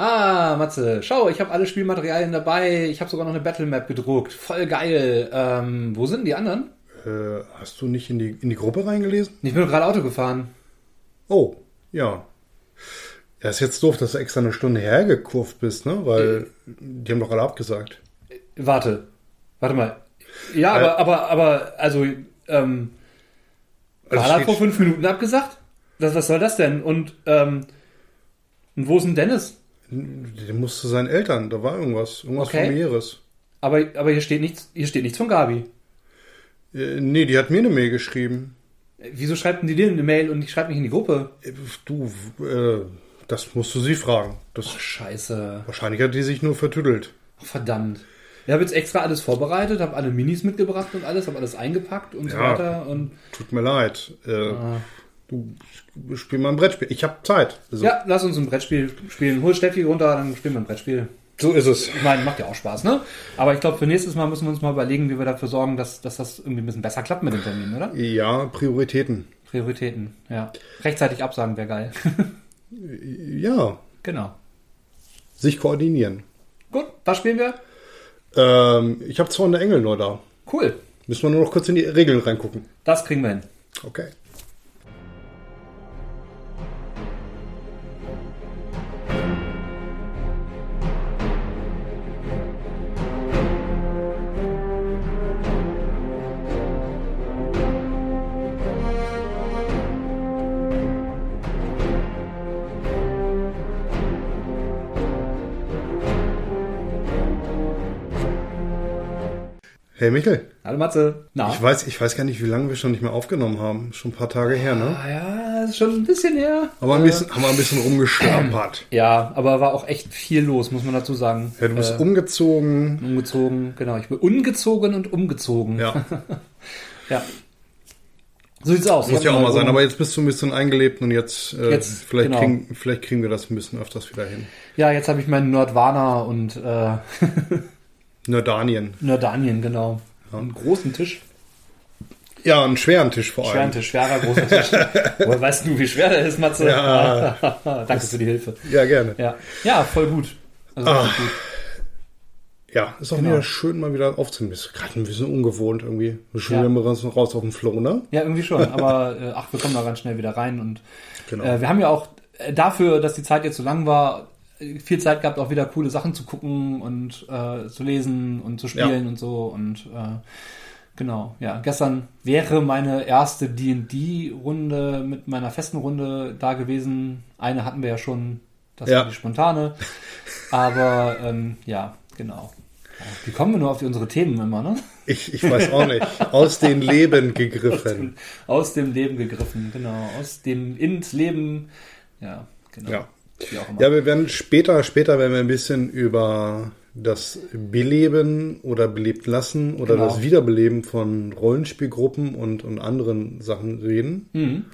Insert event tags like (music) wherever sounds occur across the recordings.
Ah, Matze, schau, ich habe alle Spielmaterialien dabei. Ich habe sogar noch eine Battle Map gedruckt. Voll geil. Ähm, wo sind denn die anderen? Äh, hast du nicht in die, in die Gruppe reingelesen? Ich bin gerade Auto gefahren. Oh, ja. Ja, ist jetzt doof, dass du extra eine Stunde hergekurvt bist, ne? Weil die haben doch alle abgesagt. Warte, warte mal. Ja, aber, Äh. aber, aber, also, ähm, Also er steht- vor fünf Minuten abgesagt? Das, was soll das denn? Und, ähm, und wo ist denn Dennis? Der musste seinen Eltern, da war irgendwas, irgendwas Okay. familiäres. Aber, aber hier steht nichts, hier steht nichts von Gabi. Äh, nee, die hat mir eine Mail geschrieben. Wieso schreibt denn die dir eine Mail und ich schreibe mich in die Gruppe? Äh, Du, äh, das musst du sie fragen. Das, Ach, scheiße. wahrscheinlich hat die sich nur vertüdelt. Ach, verdammt. Ich habe jetzt extra alles vorbereitet, habe alle Minis mitgebracht und alles, habe alles eingepackt und so Ja. weiter. Und Tut mir leid. Äh, Ah. Du spiel mal ein Brettspiel. Ich habe Zeit. Also, ja, lass uns ein Brettspiel spielen. Hol Steffi runter, dann spielen wir ein Brettspiel. So ist es. Ich meine, macht ja auch Spaß, ne? Aber ich glaube, für nächstes Mal müssen wir uns mal überlegen, wie wir dafür sorgen, dass, dass das irgendwie ein bisschen besser klappt mit dem Termin, oder? Ja, Prioritäten. Prioritäten, ja. Rechtzeitig absagen wäre geil. (laughs) Ja, genau. sich koordinieren. Gut, was spielen wir? Ähm, ich habe zwar eine Engel neu da. Cool. Müssen wir nur noch kurz in die Regeln reingucken. Das kriegen wir hin. Okay. Hey Michael, Hallo Matze. Na? ich weiß, ich weiß gar nicht, wie lange wir schon nicht mehr aufgenommen haben. Schon ein paar Tage her, ne? Ah, ja, ist schon ein bisschen her. Aber ein bisschen, haben wir ein bisschen rumgeschlampert. (clears throat) Ja, aber war auch echt viel los, muss man dazu sagen. Ja, du bist Äh, umgezogen. umgezogen, genau. Ich bin ungezogen und umgezogen. Ja, (laughs) Ja. So sieht's aus. muss ja auch mal sein. Aber jetzt bist du ein bisschen eingelebt und jetzt, äh, Jetzt, vielleicht, genau. kriegen, vielleicht kriegen wir das ein bisschen öfters wieder hin. Ja, jetzt habe ich meinen Nordwana und äh, (laughs) Nordanien. Nordanien, genau. Einen großen Tisch. Ja, einen schweren Tisch vor allem. Schweren Tisch, schwerer großer Tisch. (laughs) Woher weißt du, wie schwer der ist, Matze? Ja. (laughs) Danke für die Hilfe. Ja, gerne. Ja, ja voll gut. Also Ah. gut. Ja, ist auch Genau. wieder schön, mal wieder aufzunehmen. Ist gerade ein bisschen ungewohnt irgendwie. Schon Ja. wieder raus, auf dem Flow, ne? Ja, irgendwie schon. (laughs) Aber äh, ach, wir kommen da ganz schnell wieder rein. Und Genau. äh, wir haben ja auch äh, dafür, dass die Zeit jetzt so lang war, viel Zeit gehabt, auch wieder coole Sachen zu gucken und äh, zu lesen und zu spielen und so. Und äh, genau, ja. Gestern wäre meine erste D&D-Runde mit meiner festen Runde da gewesen. Eine hatten wir ja schon, das Ja. war die spontane. Aber ähm, ja, genau. Wie kommen wir nur auf unsere Themen immer, ne? Ich, ich weiß auch nicht. Aus den Leben (laughs) gegriffen. Aus dem Leben gegriffen, genau. Aus dem ins Leben. Ja, genau. Ja. Ja, wir werden später, später werden wir ein bisschen über das Beleben oder belebt lassen oder Genau. das Wiederbeleben von Rollenspielgruppen und, und anderen Sachen reden. Mhm.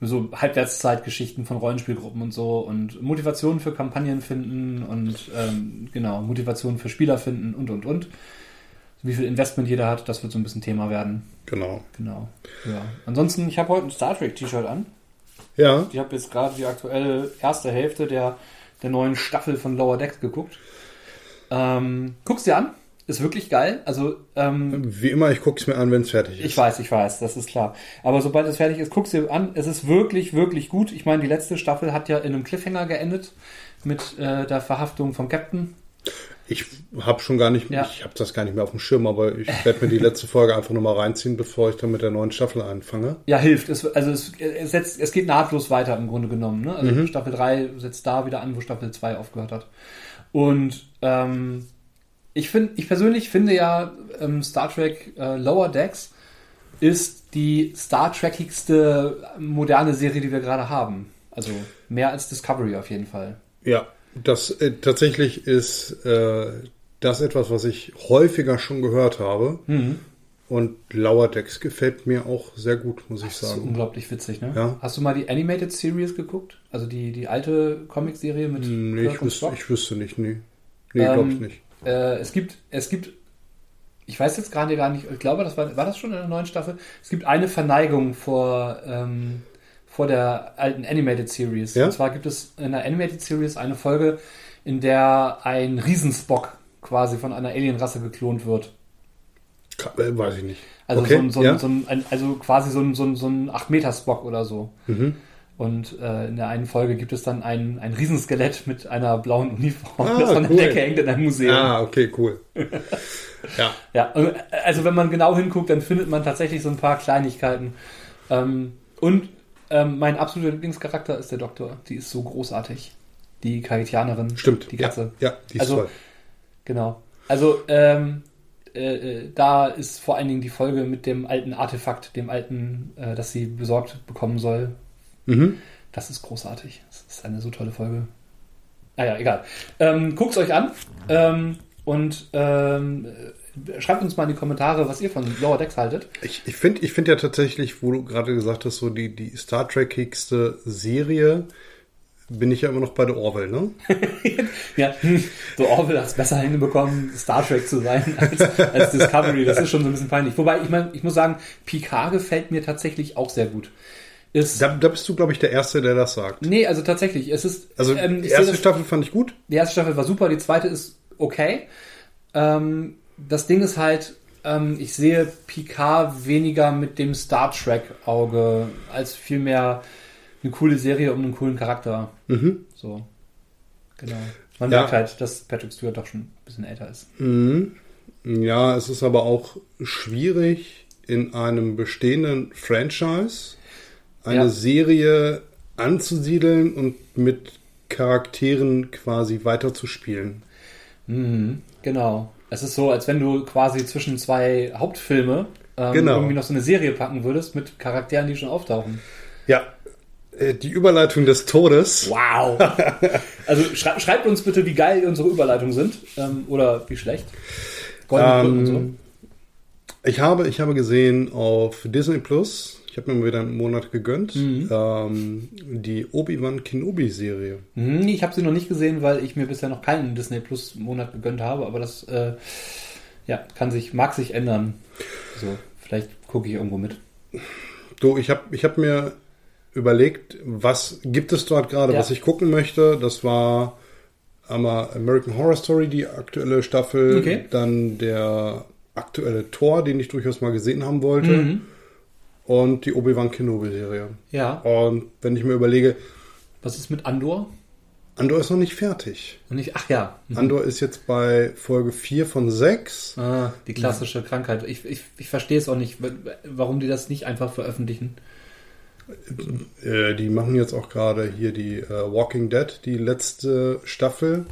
So Halbwertszeitgeschichten von Rollenspielgruppen und so und Motivationen für Kampagnen finden und ähm, genau, Motivationen für Spieler finden und und und. Wie viel Investment jeder hat, das wird so ein bisschen Thema werden. Genau. Genau. Ja. Ansonsten, ich habe heute ein Star Trek T-Shirt an. Ja, Ich habe jetzt gerade die aktuelle erste Hälfte der, der neuen Staffel von Lower Decks geguckt. Ähm, guck's dir an. Ist wirklich geil. Also, ähm, wie immer, ich gucke es mir an, wenn es fertig ist. ich weiß, ich weiß, das ist klar. Aber sobald es fertig ist, guck's dir an. Es ist wirklich, wirklich gut. Ich meine, die letzte Staffel hat ja in einem Cliffhanger geendet mit äh, der Verhaftung vom Captain. Ich habe schon gar nicht, Ja. ich habe das gar nicht mehr auf dem Schirm, aber ich werde mir die letzte Folge einfach nochmal reinziehen, bevor ich dann mit der neuen Staffel anfange. Ja, hilft. Es, also es, es, setzt, es geht nahtlos weiter im Grunde genommen. Ne? Also Staffel 3 setzt da wieder an, wo Staffel 2 aufgehört hat. Und ähm, ich finde, ich persönlich finde ja ähm, Star Trek äh, Lower Decks ist die Star Trekigste moderne Serie, die wir gerade haben. Also mehr als Discovery auf jeden Fall. Ja, das äh, tatsächlich ist äh, das etwas, was ich häufiger schon gehört habe. Mhm. Und Lower Decks gefällt mir auch sehr gut, muss ich Das ist sagen. unglaublich witzig, ne? Ja. Hast du mal die Animated Series geguckt? Also die, die alte Comic-Serie mit Nee, ich, Spock? ich wüsste nicht, nee. Nee, glaube ich Ähm, nicht. Äh, es gibt, es gibt, ich weiß jetzt gerade gar nicht, ich glaube, das war, war das schon in der neuen Staffel? Es gibt eine Verneigung vor, ähm, vor der alten Animated Series. Ja? Und zwar gibt es in der Animated Series eine Folge, in der ein Riesenspock quasi von einer Alienrasse geklont wird. Äh, Weiß ich nicht. Also Okay, so, ein, so, ja. ein, so ein, also quasi so ein, so ein, so ein 8-Meter-Spock oder so. Mhm. Und äh, in der einen Folge gibt es dann ein, ein Riesenskelett mit einer blauen Uniform, Ah, das von cool. der Decke hängt in einem Museum. Ah, okay, cool. (laughs) ja. Ja, also wenn man genau hinguckt, dann findet man tatsächlich so ein paar Kleinigkeiten. Ähm, und ähm, mein absoluter Lieblingscharakter ist der Doktor. Die ist so großartig. Die Kahitianerin. Stimmt. Die Katze. Ja, ja die ist Also- toll. Genau. Also ähm, äh, äh, da ist vor allen Dingen die Folge mit dem alten Artefakt, dem alten, äh, das sie besorgt bekommen soll. Mhm. Das ist großartig. Das ist eine so tolle Folge. Naja, egal. Ähm, Guckt euch an ähm, und ähm, äh, schreibt uns mal in die Kommentare, was ihr von Lower Decks haltet. Ich, ich finde ich find ja tatsächlich, wo du gerade gesagt hast, so die, die Star Trek-igste Serie, bin ich ja immer noch bei der Orwell, ne? (laughs) Ja, hm, so Orwell hat es besser hinbekommen, Star Trek zu sein (laughs) als, als Discovery. Das ist schon so ein bisschen peinlich. Wobei, ich meine, ich muss sagen, Picard gefällt mir tatsächlich auch sehr gut. Ist, Da, da bist du, glaube ich, der Erste, der das sagt. nee, also tatsächlich, es ist. Also ähm, die erste das- Staffel fand ich gut. Die erste Staffel war super, die zweite ist okay. Ähm, das Ding ist halt, ähm, ich sehe Picard weniger mit dem Star Trek-Auge, als vielmehr eine coole Serie um einen coolen Charakter. Mhm. So. Genau. Man Ja. merkt halt, dass Patrick Stewart doch schon ein bisschen älter ist. Mhm. Ja, es ist aber auch schwierig, in einem bestehenden Franchise eine Ja. Serie anzusiedeln und mit Charakteren quasi weiterzuspielen. Mhm, genau. Es ist so, als wenn du quasi zwischen zwei Hauptfilme ähm, Genau. irgendwie noch so eine Serie packen würdest mit Charakteren, die schon auftauchen. Ja, äh, die Überleitung des Todes. Wow. (laughs) Also schrei schreibt uns bitte, wie geil unsere Überleitungen sind ähm, oder wie schlecht. Goldene Brücken und so. Ähm, ich, habe, ich habe gesehen auf Disney Plus, ich habe mir mal wieder einen Monat gegönnt, Mhm. ähm, die Obi-Wan Kenobi-Serie. Hm, ich habe sie noch nicht gesehen, weil ich mir bisher noch keinen Disney Plus Monat gegönnt habe, aber das äh, ja, kann sich, mag sich ändern. So, vielleicht gucke ich irgendwo mit. Du, ich habe ich hab mir überlegt, was gibt es dort gerade, Ja. was ich gucken möchte. Das war einmal American Horror Story, die aktuelle Staffel, Okay. dann der aktuelle Tor, den ich durchaus mal gesehen haben wollte, Mhm. Und die Obi-Wan Kenobi-Serie. Ja. Und wenn ich mir überlege, Was ist mit Andor? Andor ist noch nicht fertig. Und ich, ach ja. Mhm. Andor ist jetzt bei Folge 4 von 6. Ah, die klassische Krankheit. Ich, ich, ich verstehe es auch nicht, wa- warum die das nicht einfach veröffentlichen. Äh, die machen jetzt auch gerade hier die äh, Walking Dead, die letzte Staffel.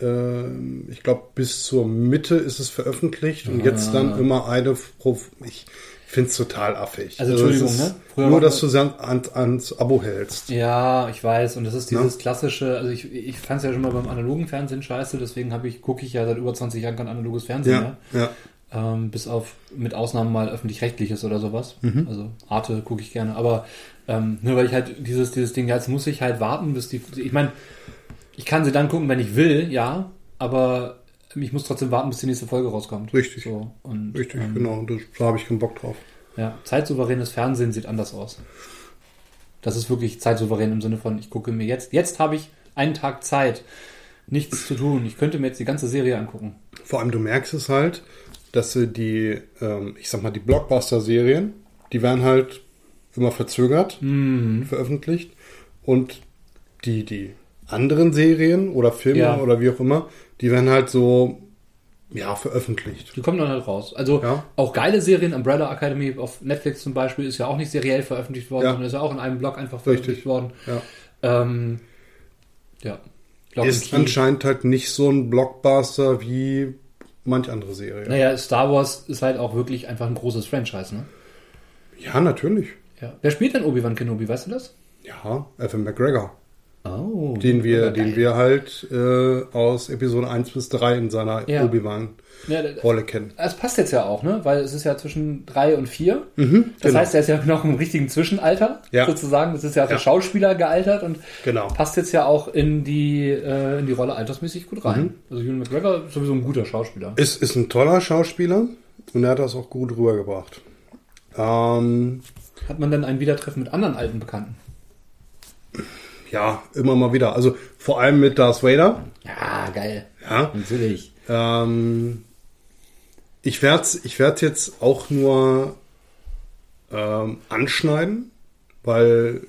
Ähm, ich glaube, bis zur Mitte ist es veröffentlicht und jetzt dann immer eine pro. Ich finde es total affig. Also, Entschuldigung, es ist ne? Früher nur, dass du ans, ans, ans Abo hältst. Ja, ich weiß. Und das ist dieses Ne? klassische, also ich, ich fand es ja schon mal beim analogen Fernsehen scheiße, deswegen habe ich, gucke ich ja seit über 20 Jahren kein analoges Fernsehen mehr. Ja, ja. Ähm, bis auf mit Ausnahmen mal öffentlich-rechtliches oder sowas. Mhm. Also Arte gucke ich gerne. Aber ähm, nur weil ich halt dieses, dieses Ding, jetzt muss ich halt warten, bis die. Ich meine, ich kann sie dann gucken, wenn ich will, ja, aber ich muss trotzdem warten, bis die nächste Folge rauskommt. Richtig. So, und, Richtig, ähm, genau. Das, da habe ich keinen Bock drauf. Ja, zeitsouveränes Fernsehen sieht anders aus. Das ist wirklich zeitsouverän im Sinne von, ich gucke mir jetzt, jetzt habe ich einen Tag Zeit, nichts zu tun. Ich könnte mir jetzt die ganze Serie angucken. Vor allem, du merkst es halt, dass sie die, ähm, ich sag mal, die Blockbuster-Serien, die werden halt immer verzögert veröffentlicht und die, die anderen Serien oder Filme Ja. oder wie auch immer, die werden halt so, ja, veröffentlicht. Die kommen dann halt raus. Also Ja. auch geile Serien, Umbrella Academy auf Netflix zum Beispiel, ist ja auch nicht seriell veröffentlicht worden, Ja. sondern ist ja auch in einem Blog einfach veröffentlicht Richtig. worden. Ja. Ähm, ja. Lock Ist anscheinend halt nicht so ein Blockbuster wie manch andere Serie. Naja, Star Wars ist halt auch wirklich einfach ein großes Franchise, ne? Ja, natürlich. Ja. Wer spielt denn Obi-Wan Kenobi, weißt du das? Ja, Evan McGregor. Oh. Den wir, den geil. wir halt äh, aus Episode 1 bis 3 in seiner Ja. Obi-Wan-Rolle Ja, kennen. Es passt jetzt ja auch, ne? Weil es ist ja zwischen drei und vier. Mhm, Das genau. heißt, er ist ja (laughs) noch im richtigen Zwischenalter, Ja. sozusagen. Das ist ja für Ja. Schauspieler gealtert und Genau. passt jetzt ja auch in die, äh, in die Rolle altersmäßig gut rein. Mhm. Also Ewan McGregor ist sowieso ein guter Schauspieler. Ist, ist ein toller Schauspieler und er hat das auch gut rübergebracht. Ähm, Hat man dann ein Wiedertreffen mit anderen alten Bekannten? Ja, immer mal wieder. Also vor allem mit Darth Vader. Ja, geil. Ja. Natürlich. Ähm, ich werde es ich werd's jetzt auch nur ähm, anschneiden, weil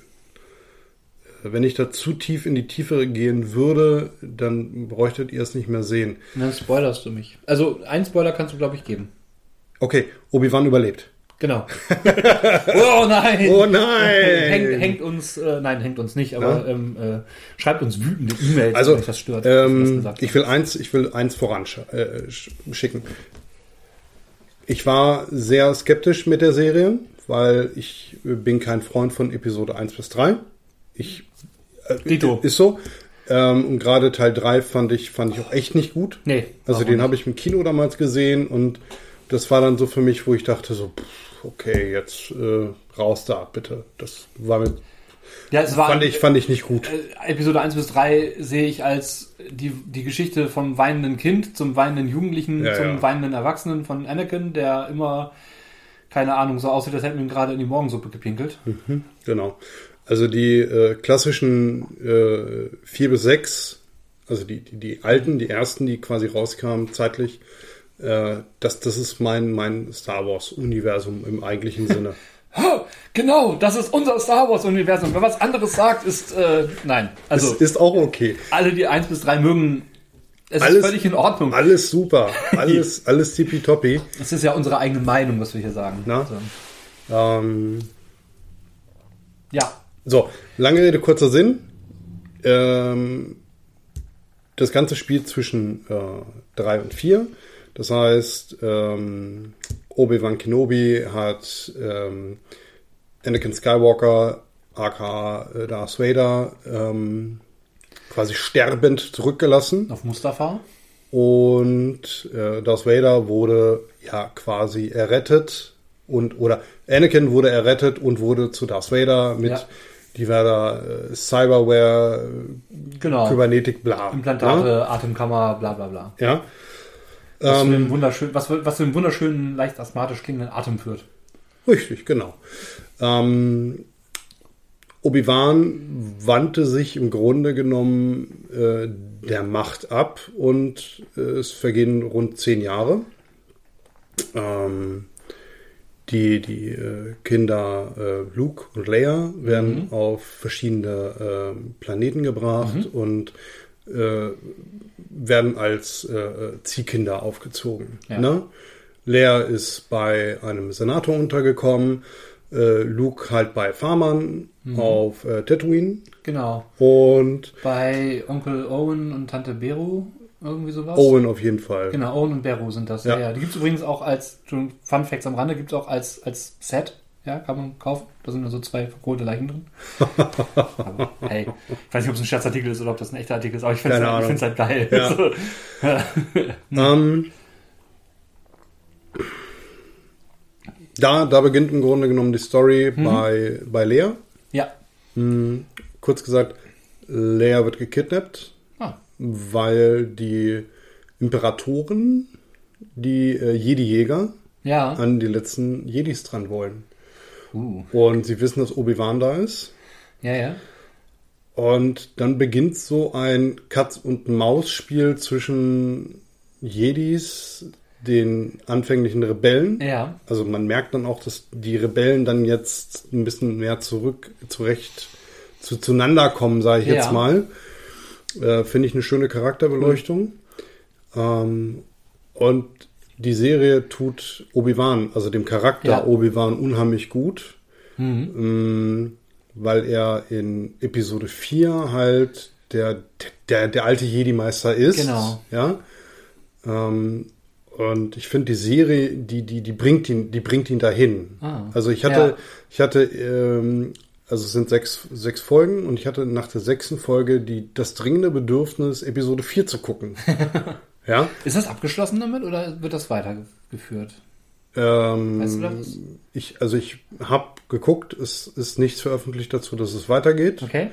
äh, wenn ich da zu tief in die Tiefe gehen würde, dann bräuchtet ihr es nicht mehr sehen. Dann spoilerst du mich. Also, einen Spoiler kannst du, glaube ich, geben. Okay, Obi-Wan überlebt. Genau. (laughs) oh nein! Oh nein! hängt, hängt uns, äh, nein, hängt uns nicht, aber ähm, äh, schreibt uns wütende E-Mails, Also, wenn euch das stört. ähm, gesagt ich will eins, ich will eins voranschicken. Äh, schicken. ich war sehr skeptisch mit der Serie, weil ich bin kein Freund von Episode 1 bis 3. Ich, äh, Dito. Ist so. Ähm, und gerade Teil 3 fand ich, fand ich auch echt nicht gut. Nee. Also den habe ich im Kino damals gesehen und das war dann so für mich, wo ich dachte so, pff, okay, jetzt äh, raus da, bitte. Das war mit, Ja, es war, fand ich, fand ich nicht gut. äh, Episode 1 bis 3 sehe ich als die, die Geschichte vom weinenden Kind zum weinenden Jugendlichen, Ja, zum ja. weinenden Erwachsenen von Anakin, der immer, keine Ahnung, so aussieht, als hätten wir ihn gerade in die Morgensuppe gepinkelt. Genau. Also die äh, klassischen äh, 4 bis 6, also die, die, die alten, die ersten, die quasi rauskamen zeitlich, äh, das, das ist mein, mein Star Wars-Universum im eigentlichen Sinne. (laughs) Genau, das ist unser Star Wars-Universum. Wer was anderes sagt, ist, äh, nein. Also, ist, ist auch okay. alle, die 1 bis 3 mögen, es Alles- ist völlig in Ordnung. Alles super. (laughs) Alles, alles tippitoppi. Es ist ja unsere eigene Meinung, was wir hier sagen. Na? So. Ähm, Ja, So, lange Rede, kurzer Sinn. Ähm, das Ganze spielt zwischen äh, 3 und 4. Das heißt, ähm, Obi-Wan Kenobi hat ähm, Anakin Skywalker, aka äh, Darth Vader, ähm, quasi sterbend zurückgelassen. auf Mustafa. Und äh, Darth Vader wurde ja quasi errettet und oder Anakin wurde errettet und wurde zu Darth Vader mit Ja. diverser äh, Cyberware, Genau. Kybernetik, bla. Implantate, Atemkammer, bla bla bla. Ja. Was, zu Ähm, dem wunderschön, was, was zu dem wunderschönen, leicht asthmatisch klingenden Atem führt. Richtig, genau. Ähm, Obi-Wan wandte sich im Grunde genommen äh, der Macht ab und äh, es vergehen rund zehn Jahre. Ähm, die die äh, Kinder äh, Luke und Leia werden auf verschiedene äh, Planeten gebracht und äh, werden als äh, Ziehkinder aufgezogen. Ja. Ne? Leia ist bei einem Senator untergekommen, äh, Luke halt bei Farmern auf äh, Tatooine Genau. und Bei Onkel Owen und Tante Beru, irgendwie sowas. Owen auf jeden Fall. Genau, Owen und Beru sind das. Ja. Ja. Die gibt es übrigens auch als, Fun Facts am Rande, gibt es auch als, als Set. Ja, kann man kaufen. Da sind nur so zwei verkohlte Leichen drin. (laughs) aber, hey, ich weiß nicht, ob es ein Scherzartikel ist oder ob das ein echter Artikel ist, aber ich finde es halt, halt geil. Ja. (laughs) (laughs) Ähm, da, da beginnt im Grunde genommen die Story bei, bei Lea. ja. Hm, kurz gesagt, Lea wird gekidnappt, Ah, weil die Imperatoren, die äh, Jedi-Jäger, ja. an die letzten Jedis dran wollen. Uh. Und sie wissen, dass Obi-Wan da ist. Ja, ja. Und dann beginnt so ein Katz-und-Maus-Spiel zwischen Jedis, den anfänglichen Rebellen. Ja. Also man merkt dann auch, dass die Rebellen dann jetzt ein bisschen mehr zurück, zurecht, zu, zueinander kommen, sage ich Ja. jetzt mal. Äh, Finde ich eine schöne Charakterbeleuchtung. Ähm, und die Serie tut Obi-Wan, also dem Charakter Ja. Obi-Wan unheimlich gut. Mhm. Ähm, weil er in Episode 4 halt der, der, der alte Jedi-Meister ist. Genau. Ja. Ähm, und ich finde, die Serie, die, die, die bringt ihn, die bringt ihn dahin. Ah. Also ich hatte, Ja. ich hatte, ähm, also es sind sechs, sechs Folgen und ich hatte nach der sechsten Folge die, das dringende Bedürfnis, Episode 4 zu gucken. (laughs) ja. Ist das abgeschlossen damit oder wird das weitergeführt? Ähm, Weißt du das? Ich, also ich habe geguckt, es ist nichts veröffentlicht dazu, dass es weitergeht. Okay.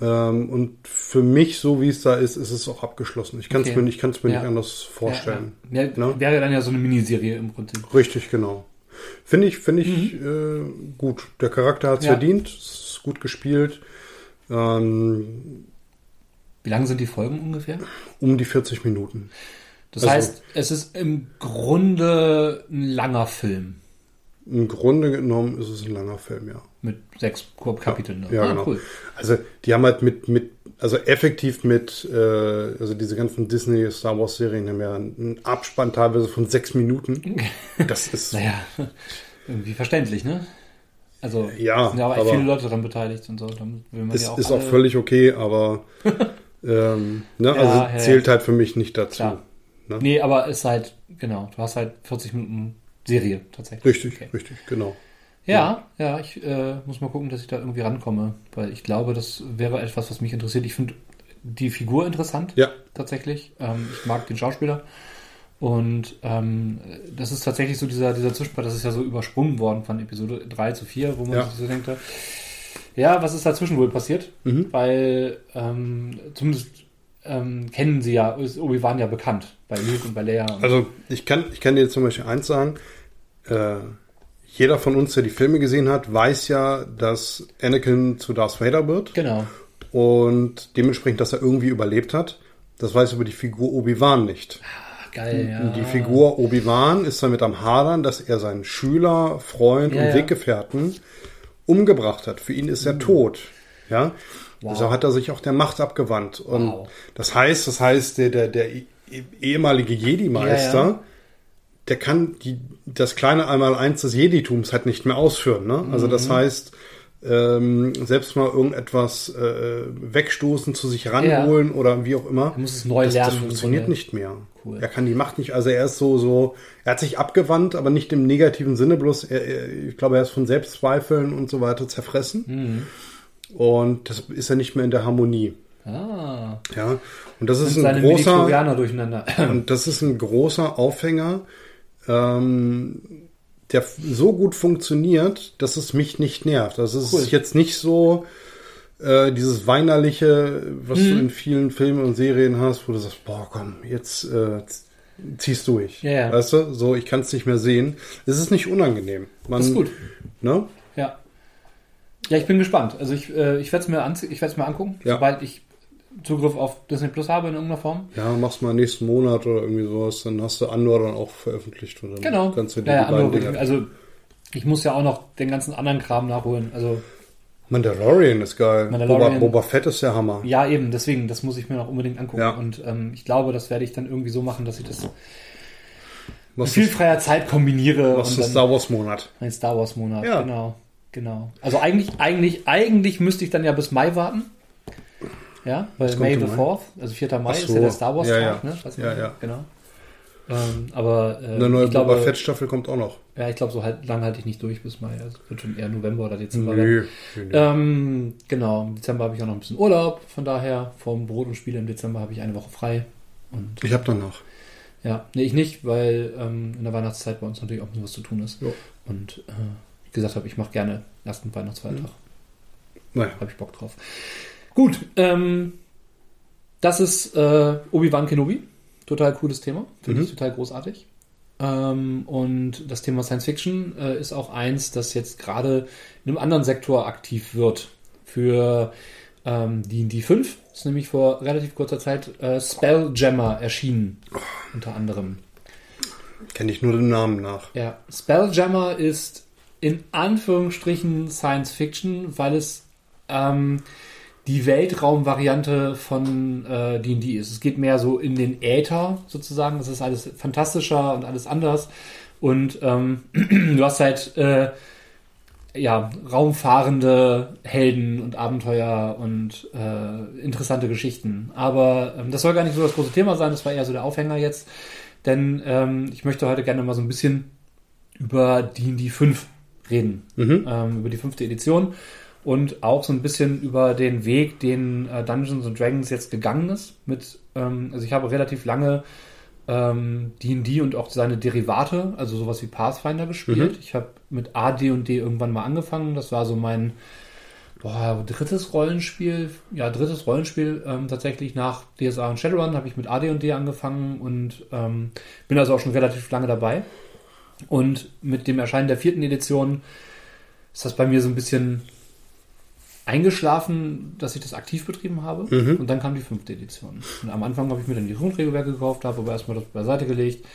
Ähm, und für mich, so wie es da ist, ist es auch abgeschlossen. Ich kann es Okay. mir, nicht, mir Ja. nicht anders vorstellen. Ja, ja. Ne? Wäre dann ja so eine Miniserie im Prinzip. Richtig, genau. Finde ich, finde ich äh, gut. Der Charakter hat es verdient, ist gut gespielt. Ähm, Wie lang sind die Folgen ungefähr? um die 40 Minuten. Das Also- heißt, es ist im Grunde ein langer Film Im Grunde genommen ist es ein langer Film, ja. mit sechs Kapiteln. ne? Ja, ah, genau. cool. Also die haben halt mit, mit also effektiv mit, äh, also diese ganzen Disney Star Wars Serien haben ja einen Abspann teilweise von sechs Minuten. Das ist (laughs) Naja, irgendwie verständlich, ne? Also, Ja, sind ja aber, echt aber- viele Leute daran beteiligt und so. Dann will man ist, ja auch, ist auch völlig okay, aber (laughs) ähm, ne, also Ja, ja, zählt halt für mich nicht dazu. Klar. Ne? Nee, aber ist halt, genau, du hast halt 40 Minuten Serie tatsächlich. Richtig, Okay. richtig, genau. Ja, ja, ich äh, muss mal gucken, dass ich da irgendwie rankomme, weil ich glaube, das wäre etwas, was mich interessiert. Ich finde die Figur interessant, Ja, tatsächlich. Ähm, ich mag den Schauspieler. Und ähm, das ist tatsächlich so dieser, dieser Zwischenpart, das ist ja so übersprungen worden von Episode 3 zu 4, wo man Ja. sich so denkt, ja, was ist dazwischen wohl passiert? Mhm. Weil ähm, zumindest ähm, kennen sie ja, ist Obi-Wan ja bekannt bei Luke und bei Leia. Und also ich kann, ich kann dir zum Beispiel eins sagen. Äh, jeder von uns, der die Filme gesehen hat, weiß ja, dass Anakin zu Darth Vader wird. genau. und dementsprechend, dass er irgendwie überlebt hat. Das weiß über die Figur Obi-Wan nicht. Ach, geil, ja. Die Figur Obi-Wan ist damit am Hadern, dass er seinen Schüler, Freund Ja, und ja. Umgebracht hat. Für ihn ist er tot. Ja. Mhm. Wow. Deshalb hat er sich auch der Macht abgewandt. Und Wow. das heißt, das heißt, der, der, der eh- ehemalige Jedi-Meister, Ja, ja. der kann die, das kleine Einmaleins des Jeditums halt nicht mehr ausführen. Ne? Also das Mhm. heißt, ähm, selbst mal irgendetwas äh, wegstoßen, zu sich ranholen oder wie auch immer. Er muss es neu das, lernen Das funktioniert Grunde. nicht mehr. Cool. Er kann die Macht nicht, also er ist so, so, er hat sich abgewandt, aber nicht im negativen Sinne, bloß er, er, ich glaube, er ist von Selbstzweifeln und so weiter zerfressen. Mhm. Und das ist er nicht mehr in der Harmonie. Ah, Ja. Und das ist sind ein großer, und das ist ein großer Aufhänger, ähm, der so gut funktioniert, dass es mich nicht nervt. Also es Cool. ist jetzt nicht so äh, dieses weinerliche, was Mhm. du in vielen Filmen und Serien hast, wo du sagst, boah, komm, jetzt äh, z- zieh's durch. Ja, ja. Weißt du, so, ich kann es nicht mehr sehen. Es ist nicht unangenehm. Man, Das ist gut. Ne? Ja. Ja, ich bin gespannt. Also ich, äh, ich werde es mir, anzie- ich werd's mir angucken, Ja. sobald ich Zugriff auf Disney Plus habe in irgendeiner Form. Ja, mach's mal nächsten Monat oder irgendwie sowas, dann hast du Andor dann auch veröffentlicht. Und dann Genau. Kannst du ja, beiden also ich muss ja auch noch den ganzen anderen Kram nachholen. Also Mandalorian ist geil. Mandalorian. Boba, Boba Fett ist der Hammer. ja, eben, deswegen, das muss ich mir noch unbedingt angucken. Ja. Und ähm, ich glaube, das werde ich dann irgendwie so machen, dass ich das mit Was viel ist, freier Zeit kombiniere. was ist Star Wars Monat? ein Star Wars Monat. Ja. Genau, genau. Also eigentlich, eigentlich, eigentlich müsste ich dann ja bis Mai warten. Ja, weil May the Mai? 4th, also 4. Mai Ach ist so. ja der Star Wars Ja, Tag, ja. ne? Weiß Ja, ja. Genau. Ähm, aber äh, Eine neue ich glaube, Boba Fett Staffel kommt auch noch. ja, ich glaube, so halt lang halte ich nicht durch bis Mai. Also wird schon eher November oder Dezember. Nö, nö. Ähm, genau, im Dezember habe ich auch noch ein bisschen Urlaub. Von daher, vom Brot und Spiele im Dezember habe ich eine Woche frei. Und Ich hab danach. ja, nee, ich nicht, weil ähm, in der Weihnachtszeit bei uns natürlich auch noch was zu tun ist. Jo. Und äh, wie gesagt habe, ich mache gerne ersten Weihnachtsfeiertag. Naja. Habe ich Bock drauf. Gut, ähm, das ist äh, Obi-Wan Kenobi. Total cooles Thema. Finde Mhm. ich total großartig. Ähm, und das Thema Science Fiction äh, ist auch eins, das jetzt gerade in einem anderen Sektor aktiv wird. Für ähm, D&D 5 ist nämlich vor relativ kurzer Zeit äh, Spelljammer erschienen. Unter anderem. Kenne ich nur den Namen nach. Ja, Spelljammer ist in Anführungsstrichen Science Fiction, weil es ähm, die Weltraumvariante von äh, D&D ist. Es geht mehr so in den Äther sozusagen. Das ist alles fantastischer und alles anders. Und ähm, (clears throat) du hast halt äh, ja, raumfahrende Helden und Abenteuer und äh, interessante Geschichten. Aber ähm, das soll gar nicht so das große Thema sein, das war eher so der Aufhänger jetzt. Denn ähm, ich möchte heute gerne mal so ein bisschen über D&D 5 reden. Mhm. Ähm, über die fünfte Edition und auch so ein bisschen über den Weg, den äh, Dungeons and Dragons jetzt gegangen ist. Mit, ähm, also ich habe relativ lange ähm, D&D und auch seine Derivate, also sowas wie Pathfinder gespielt. Mhm. Ich habe mit AD und D irgendwann mal angefangen. Das war so mein boah, drittes Rollenspiel. Ja, drittes Rollenspiel ähm, tatsächlich nach DSA und Shadowrun habe ich mit AD und D angefangen und ähm, bin also auch schon relativ lange dabei. Und mit dem Erscheinen der vierten Edition ist das bei mir so ein bisschen eingeschlafen, dass ich das aktiv betrieben habe. Mhm. Und dann kam die fünfte Edition. Und am Anfang habe ich mir dann die Grundregelwerke gekauft, habe aber erstmal das beiseite gelegt.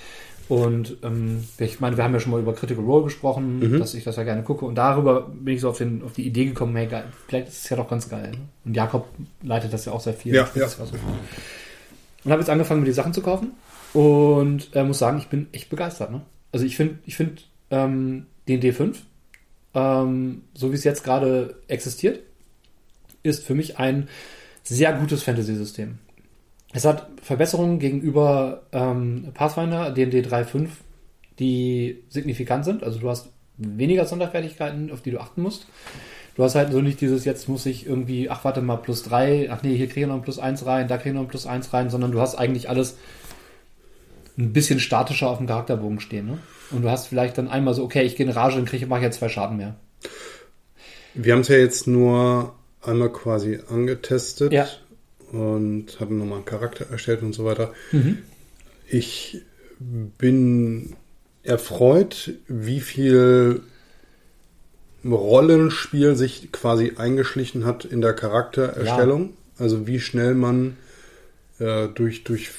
Und ähm, ich meine, wir haben ja schon mal über Critical Role gesprochen, Mhm. dass ich das ja gerne gucke. Und darüber bin ich so auf, den, auf die Idee gekommen, hey, geil, vielleicht ist es ja doch ganz geil. Ne? Und Jakob leitet das ja auch sehr viel. Ja, ja. so. Und habe jetzt angefangen, mir die Sachen zu kaufen. Und äh, muss sagen, ich bin echt begeistert. Ne? Also ich finde ich finde ähm, den D5, ähm, so wie es jetzt gerade existiert, ist für mich ein sehr gutes Fantasy-System. Es hat Verbesserungen gegenüber ähm, Pathfinder, D&D 3.5, die signifikant sind. Also du hast weniger Sonderfertigkeiten, auf die du achten musst. Du hast halt so nicht dieses, jetzt muss ich irgendwie, ach warte mal, plus drei, ach nee, hier kriege ich noch ein plus eins rein, da kriege ich noch ein plus eins rein, sondern du hast eigentlich alles ein bisschen statischer auf dem Charakterbogen stehen. Ne? Und du hast vielleicht dann einmal so, okay, ich gehe in Rage, dann kriege mache jetzt zwei Schaden mehr. Wir haben es ja jetzt nur einmal quasi angetestet Ja. und haben nochmal einen Charakter erstellt und so weiter. Mhm. Ich bin erfreut, wie viel Rollenspiel sich quasi eingeschlichen hat in der Charaktererstellung. Also wie schnell man äh, durch, durch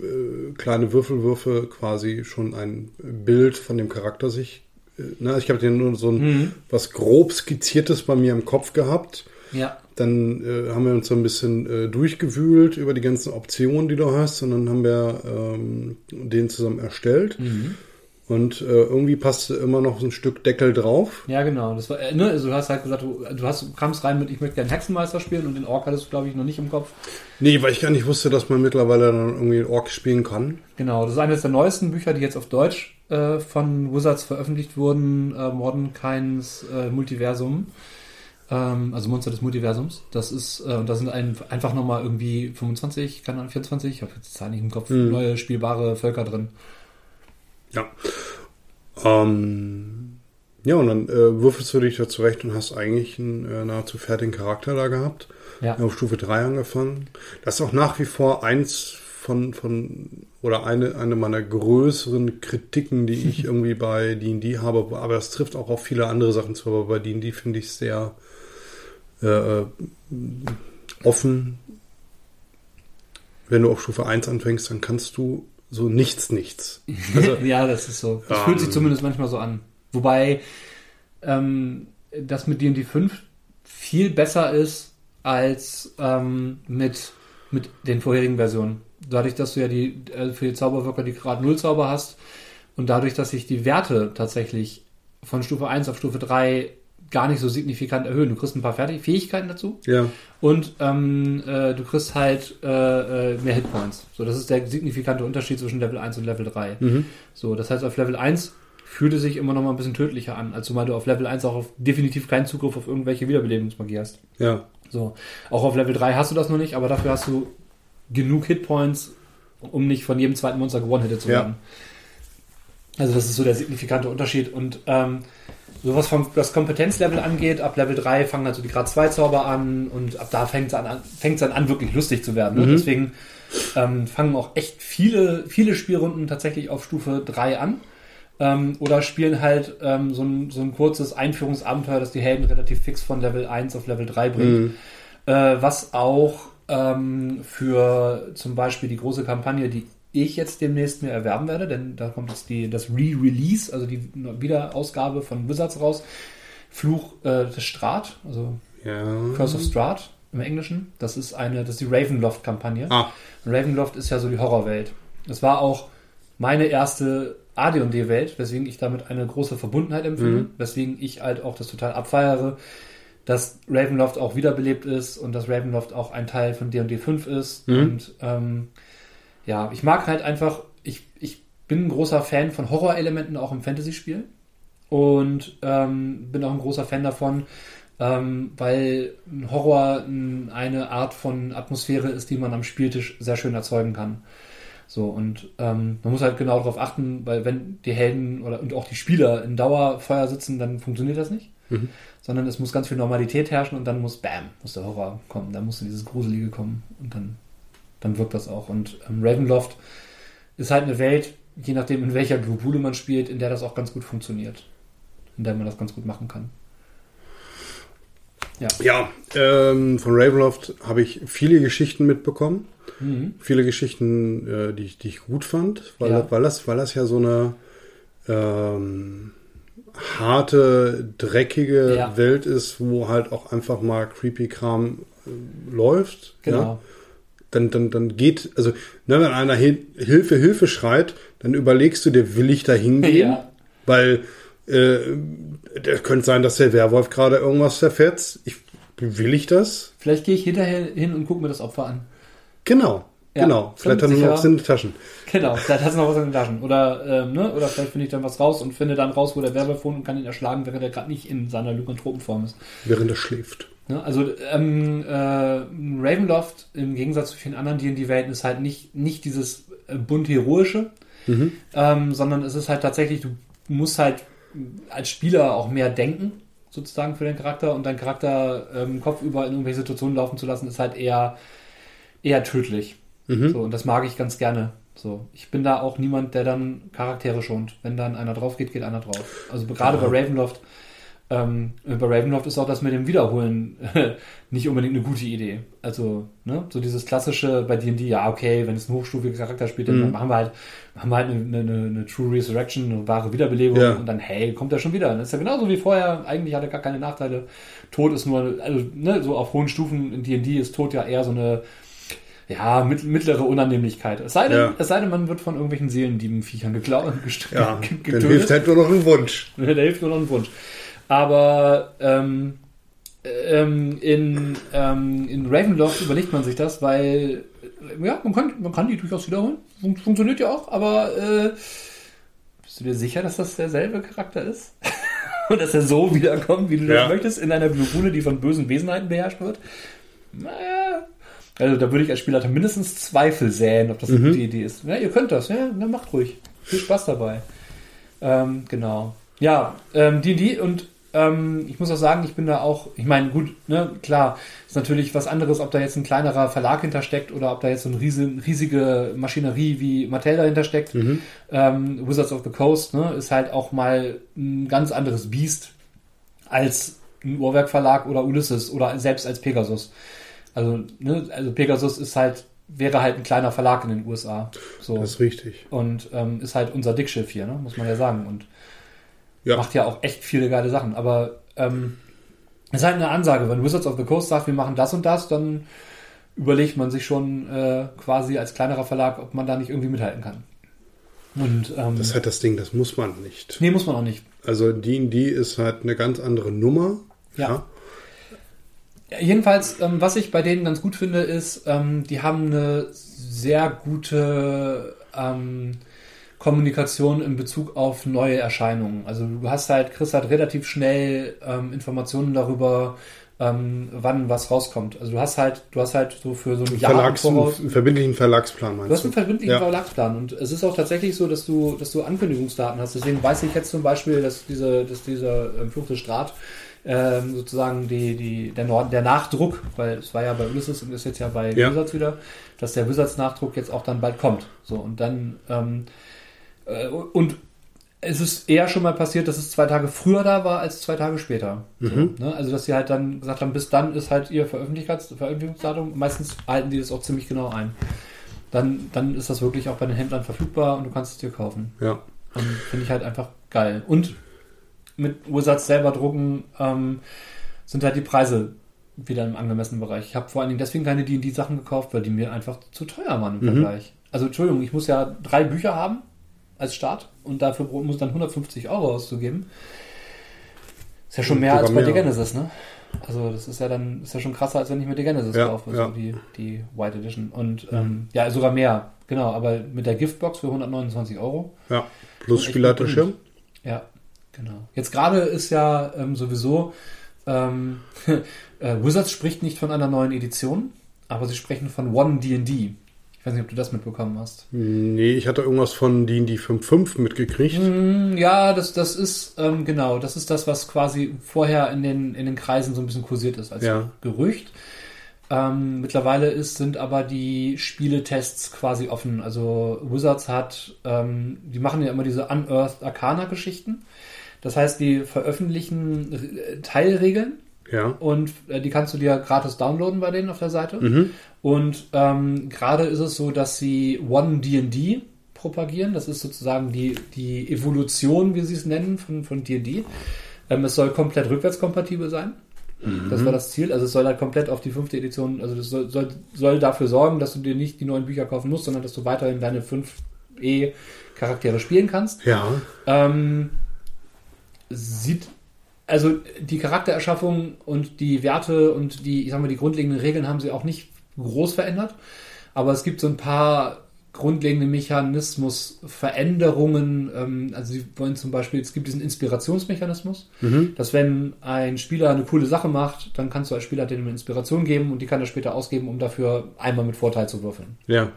äh, kleine Würfelwürfe quasi schon ein Bild von dem Charakter sich. Äh, na, ich habe ja nur so ein Mhm. was grob skizziertes bei mir im Kopf gehabt. Ja. Dann äh, haben wir uns so ein bisschen äh, durchgewühlt über die ganzen Optionen, die du hast, und dann haben wir ähm, den zusammen erstellt. Mhm. Und äh, irgendwie passte immer noch so ein Stück Deckel drauf. Ja, genau. Das war, äh, ne, also du hast halt gesagt, du, du hast, kamst rein mit, ich möchte gerne Hexenmeister spielen und den Ork hattest du, glaube ich, noch nicht im Kopf. Nee, weil ich gar nicht wusste, dass man mittlerweile dann irgendwie Ork spielen kann. Genau, das ist eines der neuesten Bücher, die jetzt auf Deutsch äh, von Wizards veröffentlicht wurden, äh, Mordenkains äh, Multiversum, ähm, also Monster des Multiversums. Das ist, äh, und da sind ein, einfach nochmal irgendwie 25, keine Ahnung, 24, ich habe jetzt die Zahl nicht im Kopf, Mhm. neue spielbare Völker drin. Ja. Ähm, ja, und dann äh, würfelst du dich da zurecht und hast eigentlich einen äh, nahezu fertigen Charakter da gehabt. Ja. auf Stufe 3 angefangen. Das ist auch nach wie vor eins von, von oder eine, eine meiner größeren Kritiken, die ich (laughs) irgendwie bei D&D habe, aber das trifft auch auf viele andere Sachen zu, aber bei D&D finde ich es sehr äh, offen. Wenn du auf Stufe 1 anfängst, dann kannst du so nichts, nichts. Also, (laughs) ja, das ist so. Das Ähm. fühlt sich zumindest manchmal so an. Wobei ähm, das mit D&D 5 viel besser ist als ähm, mit, mit den vorherigen Versionen. Dadurch, dass du ja die äh, für die Zauberwirker die Grad 0 Zauber hast und dadurch, dass sich die Werte tatsächlich von Stufe 1 auf Stufe 3 gar nicht so signifikant erhöhen. Du kriegst ein paar Fertig Fähigkeiten dazu Ja, und ähm, äh, du kriegst halt äh, äh, mehr Hitpoints. So, das ist der signifikante Unterschied zwischen Level 1 und Level 3. mhm. So, das heißt, auf Level 1 fühlte sich immer noch mal ein bisschen tödlicher an, als zumal du auf Level 1 auch auf definitiv keinen Zugriff auf irgendwelche Wiederbelebungsmagie hast. ja, So, auch auf Level 3 hast du das noch nicht, aber dafür hast du genug Hitpoints, um nicht von jedem zweiten Monster gewonnen zu Ja. werden. Also das ist so der signifikante Unterschied. Und ähm, so was vom das Kompetenzlevel angeht, ab Level 3 fangen also die Grad 2 Zauber an und ab da fängt es an, fängt's dann an, wirklich lustig zu werden. Ne? Mhm. Deswegen ähm, fangen auch echt viele, viele Spielrunden tatsächlich auf Stufe 3 an. Ähm, oder spielen halt ähm, so, ein, so ein kurzes Einführungsabenteuer, das die Helden relativ fix von Level 1 auf Level 3 bringt. Mhm. Äh, was auch ähm, für zum Beispiel die große Kampagne, die ich jetzt demnächst mir erwerben werde, denn da kommt jetzt die, das Re-Release, also die Wiederausgabe von Wizards raus. Fluch äh, des Strat, also ja. Curse of Strahd im Englischen. Das ist eine, das ist die Ravenloft-Kampagne. Ah, Ravenloft ist ja so die Horrorwelt. Das war auch meine erste AD&D-Welt, weswegen ich damit eine große Verbundenheit empfinde, Mhm. weswegen ich halt auch das total abfeiere, dass Ravenloft auch wiederbelebt ist und dass Ravenloft auch ein Teil von D&D 5 ist. Mhm. Und ähm, ja, ich mag halt einfach, ich, ich bin ein großer Fan von Horrorelementen auch im Fantasy-Spiel und ähm, bin auch ein großer Fan davon, ähm, weil Horror eine Art von Atmosphäre ist, die man am Spieltisch sehr schön erzeugen kann. So, und ähm, man muss halt genau darauf achten, weil wenn die Helden oder und auch die Spieler in Dauerfeuer sitzen, dann funktioniert das nicht. Mhm. Sondern es muss ganz viel Normalität herrschen und dann muss Bam, muss der Horror kommen, dann muss dieses Gruselige kommen und dann, dann wirkt das auch. Und ähm, Ravenloft ist halt eine Welt, je nachdem, in welcher Globule man spielt, in der das auch ganz gut funktioniert. In der man das ganz gut machen kann. Ja, ja ähm, von Ravenloft habe ich viele Geschichten mitbekommen. Mhm. Viele Geschichten, äh, die, die ich gut fand, weil, ja. weil, das, weil das ja so eine ähm, harte, dreckige ja. Welt ist, wo halt auch einfach mal creepy Kram äh, läuft. Genau. Ja? Dann, dann, dann geht, also ne, wenn einer Hilfe, Hilfe schreit, dann überlegst du dir, will ich da hingehen? (laughs) Ja. Weil äh, könnte sein, dass der Werwolf gerade irgendwas verfetzt. Ich, will ich das? Vielleicht gehe ich hinterher hin und gucke mir das Opfer an. Genau. Ja, genau, vielleicht hat er noch was in den Taschen. Genau, vielleicht hat er noch was in den Taschen. Oder, ähm, ne? Oder vielleicht finde ich dann was raus und finde dann raus, wo der Werwolf wohnt und kann ihn erschlagen, während er gerade nicht in seiner Lykanthropenform ist. Während er schläft. Ne? Also ähm, äh, Ravenloft im Gegensatz zu vielen anderen D&D-Welten ist halt nicht, nicht dieses äh, bunt heroische, mhm. ähm, sondern es ist halt tatsächlich, du musst halt als Spieler auch mehr denken, sozusagen für den Charakter und deinen Charakter ähm, kopfüber in irgendwelche Situationen laufen zu lassen, ist halt eher, eher tödlich. Mhm. So, und das mag ich ganz gerne. So, ich bin da auch niemand, der dann Charaktere schont. Wenn dann einer drauf geht, geht einer drauf. Also gerade ja. bei Ravenloft, ähm, bei Ravenloft ist auch das mit dem Wiederholen (laughs) nicht unbedingt eine gute Idee. Also, ne, so dieses klassische bei D&D, ja, okay, wenn es ein hochstufiger Charakter spielt, dann mhm. machen wir halt, machen wir halt eine, eine, eine True Resurrection, eine wahre Wiederbelebung ja. und dann, hey, kommt er schon wieder. Das ist ja genauso wie vorher, eigentlich hat er gar keine Nachteile. Tod ist nur, also, ne, so auf hohen Stufen in D&D ist Tod ja eher so eine, ja, mittlere Unannehmlichkeit. Es sei, denn, ja. es sei denn, man wird von irgendwelchen Seelendieben-Viechern geklaut. Ja, getötet. (laughs) dann hilft halt nur noch ein Wunsch. (laughs) Dann hilft nur noch ein Wunsch. Aber ähm, ähm, in, ähm, in Ravenloft überlegt man sich das, weil ja, man kann, man kann die durchaus wiederholen. Fun funktioniert ja auch, aber äh, bist du dir sicher, dass das derselbe Charakter ist? (laughs) Und dass er so wiederkommt, wie du ja. das möchtest, in einer Globule, die von bösen Wesenheiten beherrscht wird? Naja, also da würde ich als Spieler mindestens Zweifel säen, ob das eine mhm. gute Idee ist. Ja, ihr könnt das, ja, dann macht ruhig. Viel Spaß dabei. Ähm, genau. Ja, ähm, D&D und ähm, ich muss auch sagen, ich bin da auch, ich meine, gut, ne, klar, ist natürlich was anderes, ob da jetzt ein kleinerer Verlag hintersteckt oder ob da jetzt so eine riesige, riesige Maschinerie wie Mattel dahinter steckt. Mhm. Ähm, Wizards of the Coast ne, ist halt auch mal ein ganz anderes Biest als ein Uhrwerk-Verlag oder Ulysses oder selbst als Pegasus. Also, ne, also Pegasus ist halt, wäre halt ein kleiner Verlag in den USA. So. Das ist richtig. Und ähm, ist halt unser Dickschiff hier, ne, muss man ja sagen. Und ja. macht ja auch echt viele geile Sachen. Aber ähm, ist halt eine Ansage. Wenn Wizards of the Coast sagt, wir machen das und das, dann überlegt man sich schon äh, quasi als kleinerer Verlag, ob man da nicht irgendwie mithalten kann. Und, ähm, das ist halt das Ding, das muss man nicht. Nee, muss man auch nicht. Also D&D ist halt eine ganz andere Nummer. ja. ja. Jedenfalls, ähm, was ich bei denen ganz gut finde, ist, ähm, die haben eine sehr gute ähm, Kommunikation in Bezug auf neue Erscheinungen. Also du hast halt, kriegst halt relativ schnell ähm, Informationen darüber, ähm, wann was rauskommt. Also du hast halt, du hast halt so für so ein Jahr Verlags, voraus, einen verbindlichen Verlagsplan meinst du? hast einen verbindlichen ja. Verlagsplan und es ist auch tatsächlich so, dass du, dass du Ankündigungsdaten hast. Deswegen weiß ich jetzt zum Beispiel, dass diese, dass dieser ähm, Fluch des Strat ähm, sozusagen die, die, der, Nord der Nachdruck, weil es war ja bei Ulysses und ist jetzt ja bei ja. Wizards wieder, dass der Wizards-Nachdruck jetzt auch dann bald kommt. So, und dann, ähm, äh, und es ist eher schon mal passiert, dass es zwei Tage früher da war als zwei Tage später. Mhm. So, ne? Also, dass sie halt dann gesagt haben, bis dann ist halt ihr Veröffentlichungsdatum. Meistens halten die das auch ziemlich genau ein. Dann, dann ist das wirklich auch bei den Händlern verfügbar und du kannst es dir kaufen. Ja. Und finde ich halt einfach geil. Und mit Ursatz selber drucken, ähm, sind halt die Preise wieder im angemessenen Bereich. Ich habe vor allen Dingen deswegen keine D&D Sachen gekauft, weil die mir einfach zu teuer waren im mhm. Vergleich. Also Entschuldigung, ich muss ja drei Bücher haben als Start und dafür muss dann 150 Euro auszugeben. Ist ja schon mehr als bei der Genesis, ne? Also das ist ja dann ist ja schon krasser, als wenn ich mir die Genesis ja, kaufe, ja. die, die White Edition. Und mhm. ähm, ja, sogar mehr, genau, aber mit der Giftbox für 129 Euro. Ja, plus Spielleiterschirm. Ja, Genau. Jetzt gerade ist ja ähm, sowieso, ähm, (laughs) äh, Wizards spricht nicht von einer neuen Edition, aber sie sprechen von One D&D. Ich weiß nicht, ob du das mitbekommen hast. Nee, ich hatte irgendwas von D&D 5.5 mitgekriegt. Mm, ja, das, das ist, ähm, genau, das ist das, was quasi vorher in den, in den Kreisen so ein bisschen kursiert ist als ja. Gerücht. Ähm, mittlerweile ist, sind aber die Spieletests quasi offen. Also Wizards hat, ähm, die machen ja immer diese Unearthed Arcana Geschichten. Das heißt, die veröffentlichen äh, Teilregeln Ja. und äh, die kannst du dir gratis downloaden bei denen auf der Seite. Und ähm, gerade ist es so, dass sie One D&D propagieren. Das ist sozusagen die, die Evolution, wie sie es nennen, von, von D&D. Ähm, es soll komplett rückwärtskompatibel sein. Das war das Ziel. Also es soll halt komplett auf die fünfte Edition, also das soll, soll, soll dafür sorgen, dass du dir nicht die neuen Bücher kaufen musst, sondern dass du weiterhin deine 5e Charaktere spielen kannst. Ja. Ähm, sieht, also die Charaktererschaffung und die Werte und die, ich sag mal, die grundlegenden Regeln haben sie auch nicht groß verändert. Aber es gibt so ein paar grundlegende Mechanismusveränderungen. Ähm, also sie wollen zum Beispiel, es gibt diesen Inspirationsmechanismus, dass wenn ein Spieler eine coole Sache macht, dann kannst du als Spieler dem eine Inspiration geben und die kann er später ausgeben, um dafür einmal mit Vorteil zu würfeln. Ja.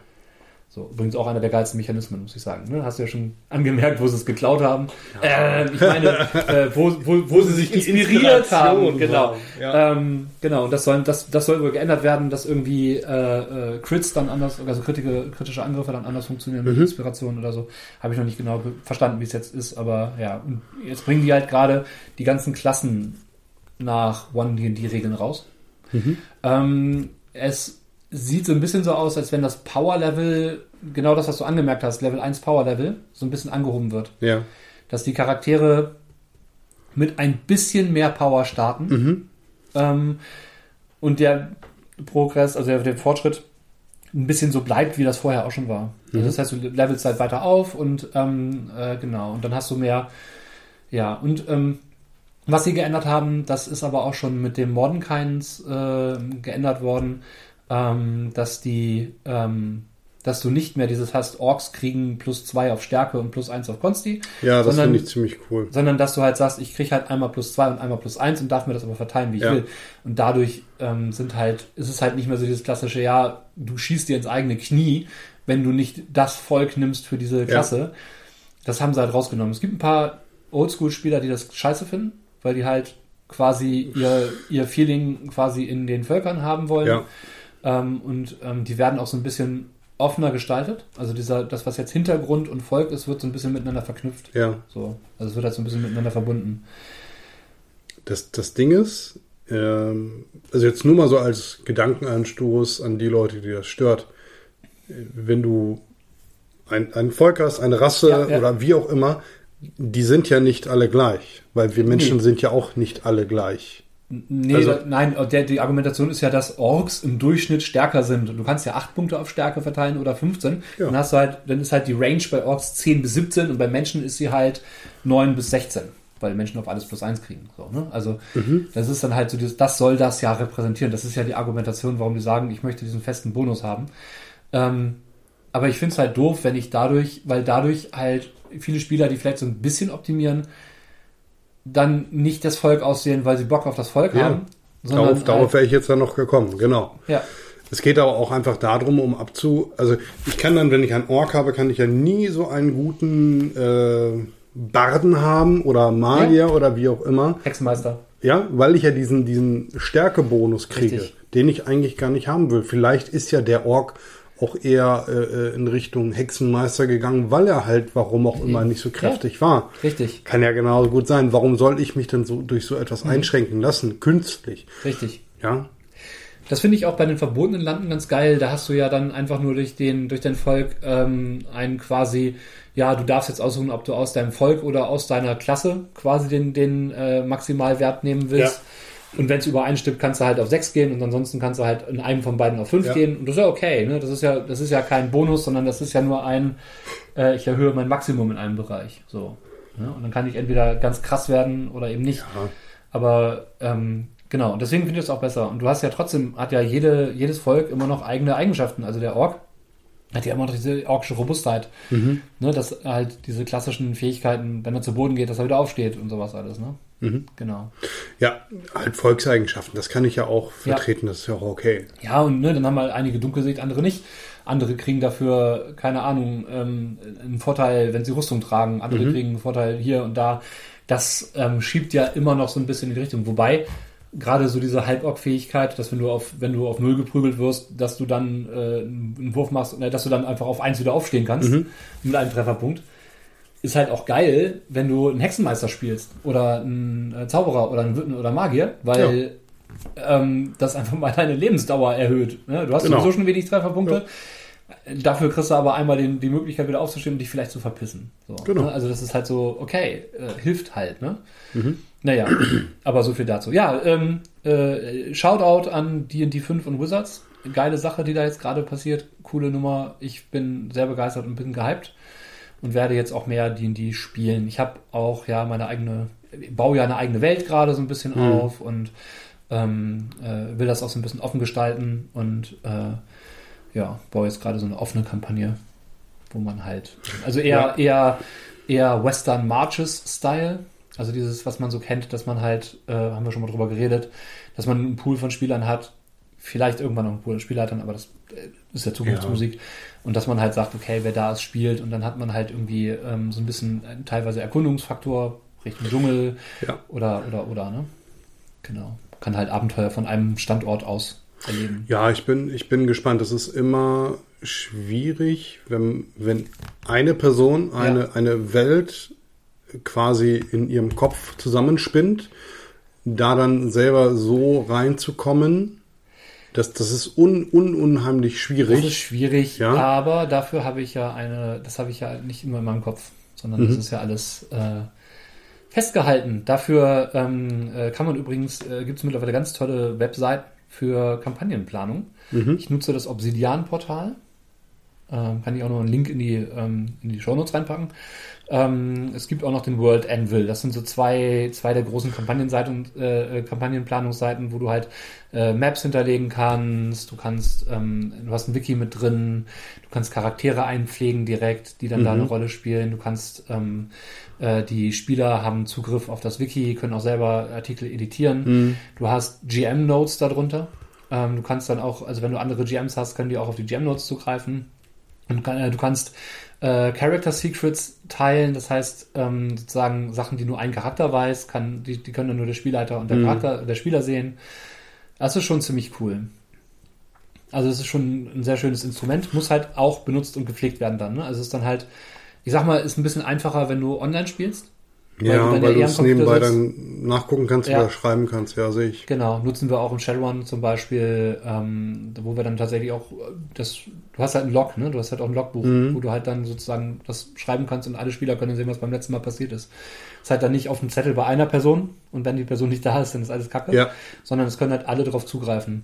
So, übrigens auch einer der geilsten Mechanismen, muss ich sagen. Ne? Hast du ja schon angemerkt, wo sie es geklaut haben. Ähm, ich meine, äh, wo, wo, wo sie sich inspiriert haben. Genau. war, ja. Ähm, genau, und das soll, das, das soll wohl geändert werden, dass irgendwie äh, äh, Crits dann anders, also kritische, kritische Angriffe dann anders funktionieren mit Inspiration oder so. Habe ich noch nicht genau verstanden, wie es jetzt ist, aber ja, und jetzt bringen die halt gerade die ganzen Klassen nach One-D&D-Regeln raus. Ähm, es sieht so ein bisschen so aus, als wenn das Power-Level, genau das, was du angemerkt hast, Level 1 Power-Level, so ein bisschen angehoben wird. Ja. Dass die Charaktere mit ein bisschen mehr Power starten ähm, und der Progress, also der, der Fortschritt, ein bisschen so bleibt, wie das vorher auch schon war. Also das heißt, du levelst halt weiter auf und ähm, äh, genau, und dann hast du mehr, ja, und ähm, was sie geändert haben, das ist aber auch schon mit dem Mordenkains äh, geändert worden, ähm, dass die, ähm, dass du nicht mehr dieses hast, Orks kriegen plus zwei auf Stärke und plus eins auf Konsti, Ja, das finde ich ziemlich cool. sondern dass du halt sagst, ich krieg halt einmal plus zwei und einmal plus eins und darf mir das aber verteilen, wie ich Ja. will. Und dadurch ähm, sind halt, ist es halt nicht mehr so dieses klassische, ja, du schießt dir ins eigene Knie, wenn du nicht das Volk nimmst für diese Klasse. Das haben sie halt rausgenommen. Es gibt ein paar Oldschool-Spieler, die das scheiße finden, weil die halt quasi ihr, ihr Feeling quasi in den Völkern haben wollen. Ja. Ähm, und ähm, die werden auch so ein bisschen offener gestaltet. Also dieser, das, was jetzt Hintergrund und Volk ist, wird so ein bisschen miteinander verknüpft. Ja. So, also es wird halt so ein bisschen miteinander verbunden. Das, das Ding ist, ähm, also jetzt nur mal so als Gedankenanstoß an die Leute, die das stört. Wenn du ein, ein Volk hast, eine Rasse Ja, ja. oder wie auch immer, die sind ja nicht alle gleich, weil wir Menschen Nee. sind ja auch nicht alle gleich. Nee, Also- da, nein, der, die Argumentation ist ja, dass Orks im Durchschnitt stärker sind. Und du kannst ja 8 Punkte auf Stärke verteilen oder 15. Ja. Dann hast du halt, dann ist halt die Range bei Orks 10 bis 17 und bei Menschen ist sie halt 9 bis 16. Weil Menschen auf alles plus 1 kriegen. So, ne? Also das ist dann halt so, dieses, das soll das ja repräsentieren. Das ist ja die Argumentation, warum die sagen, ich möchte diesen festen Bonus haben. Ähm, aber ich finde es halt doof, wenn ich dadurch, weil dadurch halt viele Spieler, die vielleicht so ein bisschen optimieren, dann nicht das Volk aussehen, weil sie Bock auf das Volk Ja. haben, sondern Darauf, darauf halt, wäre ich jetzt dann noch gekommen, genau. ja, Es geht aber auch einfach darum, um abzu. Also ich kann dann, wenn ich einen Ork habe, kann ich ja nie so einen guten äh, Barden haben oder Magier oder wie auch immer. Hexenmeister. Ja, weil ich ja diesen, diesen Stärkebonus kriege, Richtig. den ich eigentlich gar nicht haben will. Vielleicht ist ja der Ork auch eher äh, in Richtung Hexenmeister gegangen, weil er halt, warum auch immer, nicht so kräftig war. Richtig, Kann ja genauso gut sein. Warum soll ich mich denn so durch so Mhm. etwas einschränken lassen, künstlich? richtig. Ja, Das finde ich auch bei den verbotenen Landen ganz geil. Da hast du ja dann einfach nur durch den durch dein Volk ähm, einen quasi, ja, du darfst jetzt aussuchen, ob du aus deinem Volk oder aus deiner Klasse quasi den den äh, Maximalwert nehmen willst. Und wenn es übereinstimmt, kannst du halt auf 6 gehen und ansonsten kannst du halt in einem von beiden auf 5 Ja. gehen. Und das ist ja okay, ne? Das ist ja, das ist ja kein Bonus, sondern das ist ja nur ein, äh, ich erhöhe mein Maximum in einem Bereich. So. Ne? Und dann kann ich entweder ganz krass werden oder eben nicht. Ja. Aber ähm, genau, und deswegen finde ich es auch besser. Und du hast ja trotzdem, hat ja jede, jedes Volk immer noch eigene Eigenschaften. Also der Ork hat ja immer noch diese orksche Robustheit. Mhm. Ne, dass halt diese klassischen Fähigkeiten, wenn er zu Boden geht, dass er wieder aufsteht und sowas alles, ne? Mhm. Genau. Ja, halt Volkseigenschaften, das kann ich ja auch Ja. vertreten, das ist ja auch okay. Ja, und ne, dann haben halt einige Dunkelsicht, andere nicht. Andere kriegen dafür, keine Ahnung, ähm, einen Vorteil, wenn sie Rüstung tragen. Andere kriegen einen Vorteil hier und da. Das ähm, schiebt ja immer noch so ein bisschen in die Richtung. Wobei, gerade so diese Halborg-Fähigkeit, dass wenn du auf, wenn du auf Müll geprügelt wirst, dass du dann äh, einen Wurf machst, äh, dass du dann einfach auf eins wieder aufstehen kannst Mhm. mit einem Trefferpunkt. Ist halt auch geil, wenn du einen Hexenmeister spielst oder einen äh, Zauberer oder einen Witten oder Magier, weil ähm, das einfach mal (laughs) deine Lebensdauer erhöht. Ne? Du hast Genau. sowieso schon wenig Trefferpunkte. Dafür kriegst du aber einmal den, die Möglichkeit, wieder aufzustehen und dich vielleicht zu verpissen. So, Genau. ne? Also das ist halt so, okay, äh, hilft halt. Ne? Mhm. Naja, aber so viel dazu. Ja, ähm, äh, Shoutout an D&D 5 und Wizards. Geile Sache, die da jetzt gerade passiert. Coole Nummer. Ich bin sehr begeistert und bin gehypt und werde jetzt auch mehr D&D spielen. Ich habe auch ja meine eigene, baue ja eine eigene Welt gerade so ein bisschen Mhm. auf und ähm, äh, will das auch so ein bisschen offen gestalten und äh, ja, baue jetzt gerade so eine offene Kampagne, wo man halt, also eher, eher, eher Western Marches Style, also dieses, was man so kennt, dass man halt, äh, haben wir schon mal drüber geredet, dass man einen Pool von Spielern hat, vielleicht irgendwann noch einen Pool von Spielleitern, aber das ist ja Zukunftsmusik. Und dass man halt sagt, okay, wer da ist, spielt und dann hat man halt irgendwie ähm, so ein bisschen äh, teilweise Erkundungsfaktor Richtung Dschungel Ja. oder, oder, oder, ne? Genau. Kann halt Abenteuer von einem Standort aus erleben. Ja, ich bin, ich bin gespannt. Es ist immer schwierig, wenn, wenn eine Person eine, Ja. eine Welt quasi in ihrem Kopf zusammenspinnt, da dann selber so reinzukommen, das, das ist un, un, unheimlich Das ist schwierig. schwierig, Ja. aber dafür habe ich ja eine, das habe ich ja nicht immer in meinem Kopf, sondern Mhm. das ist ja alles äh, festgehalten. Dafür ähm, äh, kann man übrigens, äh, gibt es mittlerweile ganz tolle Webseiten für Kampagnenplanung. Mhm. Ich nutze das Obsidian-Portal. Ähm, kann ich auch noch einen Link in die, ähm, in die Shownotes reinpacken. Ähm, es gibt auch noch den World Anvil. Das sind so zwei, zwei der großen Kampagnenseiten, äh, äh, Kampagnenplanungsseiten, wo du halt äh, Maps hinterlegen kannst. Du kannst, ähm, du hast ein Wiki mit drin. Du kannst Charaktere einpflegen direkt, die dann da Mhm. eine Rolle spielen. Du kannst, ähm, äh, die Spieler haben Zugriff auf das Wiki, können auch selber Artikel editieren. Mhm. Du hast GM-Notes darunter. Ähm, du kannst dann auch, also wenn du andere GMs hast, können die auch auf die GM-Notes zugreifen. Und kann, äh, du kannst äh, Character Secrets teilen, das heißt ähm, sozusagen Sachen, die nur ein Charakter weiß, kann, die, die können dann nur der Spielleiter und der Mhm. Charakter, der Spieler sehen. Das ist schon ziemlich cool. Also es ist schon ein sehr schönes Instrument, muss halt auch benutzt und gepflegt werden dann. Ne? Also es ist dann halt, ich sag mal, ist ein bisschen einfacher, wenn du online spielst. Ja, weil ja du es nebenbei sitzt. dann nachgucken kannst Ja. oder schreiben kannst. Ja, sehe ich. Genau, nutzen wir auch im Shadowrun zum Beispiel, ähm, wo wir dann tatsächlich auch äh, das, du hast halt einen Log, ne? Du hast halt auch ein Logbuch, Mhm. wo du halt dann sozusagen das schreiben kannst und alle Spieler können sehen, was beim letzten Mal passiert ist. ist halt dann nicht auf dem Zettel bei einer Person und wenn die Person nicht da ist, dann ist alles Kacke. Ja. Sondern es können halt alle darauf zugreifen.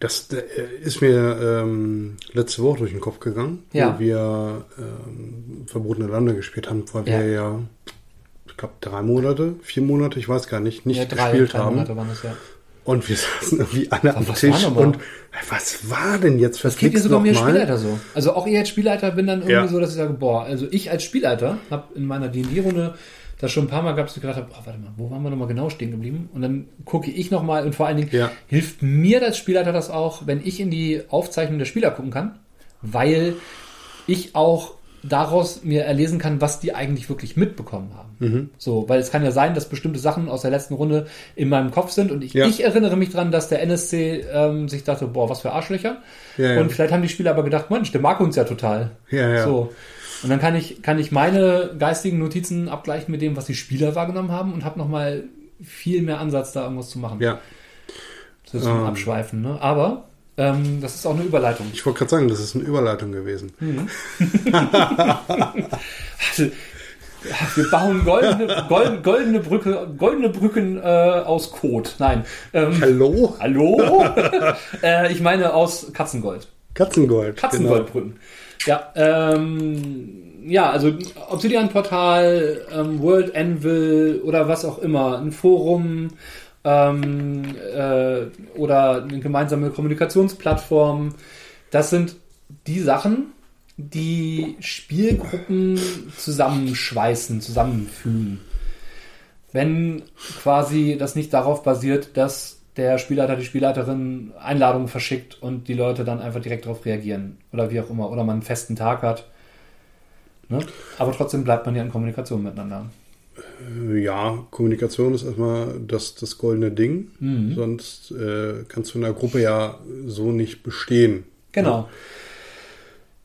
Das äh, ist mir ähm, letzte Woche durch den Kopf gegangen, Ja. wo wir ähm, Verbotene Lande gespielt haben, weil Ja. wir ja, glaube, drei Monate, vier Monate, ich weiß gar nicht, nicht ja, drei, gespielt drei haben. Monate waren das, ja. Und wir (laughs) saßen irgendwie alle am was Tisch und äh, was war denn jetzt? Das geht dir sogar mir? Spielleiter so. Also auch ich als Spielleiter bin dann irgendwie Ja. so, dass ich sage, boah, also ich als Spielleiter habe in meiner D&D-Runde das schon ein paar Mal dass ich gedacht habe, oh, warte mal, wo waren wir nochmal genau stehen geblieben? Und dann gucke ich nochmal und vor allen Dingen Ja. hilft mir als Spielleiter das auch, wenn ich in die Aufzeichnung der Spieler gucken kann, weil ich auch daraus mir erlesen kann, was die eigentlich wirklich mitbekommen haben. Mhm. So, weil es kann ja sein, dass bestimmte Sachen aus der letzten Runde in meinem Kopf sind und ich, Ja. ich erinnere mich dran, dass der NSC ähm, sich dachte, boah, was für Arschlöcher. Ja, ja. Und vielleicht haben die Spieler aber gedacht, Mensch, der mag uns ja total. Ja, ja. So. Und dann kann ich, kann ich meine geistigen Notizen abgleichen mit dem, was die Spieler wahrgenommen haben und habe nochmal viel mehr Ansatz, da irgendwas zu machen. Ja, Das ist ein Ähm. Abschweifen, ne? Aber ähm, das ist auch eine Überleitung. ich wollte gerade sagen, das ist eine Überleitung gewesen. (laughs) Also, ja, wir bauen goldene, goldene, goldene Brücke, goldene Brücken äh, aus Kot. Nein. Ähm, Hallo? hallo? (laughs) äh, ich meine aus Katzengold. Katzengold. Katzengoldbrücken. Ja, ähm, ja, also Obsidian-Portal, ähm, World Anvil oder was auch immer, ein Forum ähm, äh, oder eine gemeinsame Kommunikationsplattform. Das sind die Sachen, die Spielgruppen zusammenschweißen, zusammenfügen. Wenn quasi das nicht darauf basiert, dass der Spielleiter, die Spielleiterin Einladungen verschickt und die Leute dann einfach direkt darauf reagieren. Oder wie auch immer. Oder man einen festen Tag hat. Ne? Aber trotzdem bleibt man ja in Kommunikation miteinander. Ja, Kommunikation ist erstmal das, das goldene Ding. Mhm. Sonst äh, kannst du in der Gruppe ja so nicht bestehen. Genau.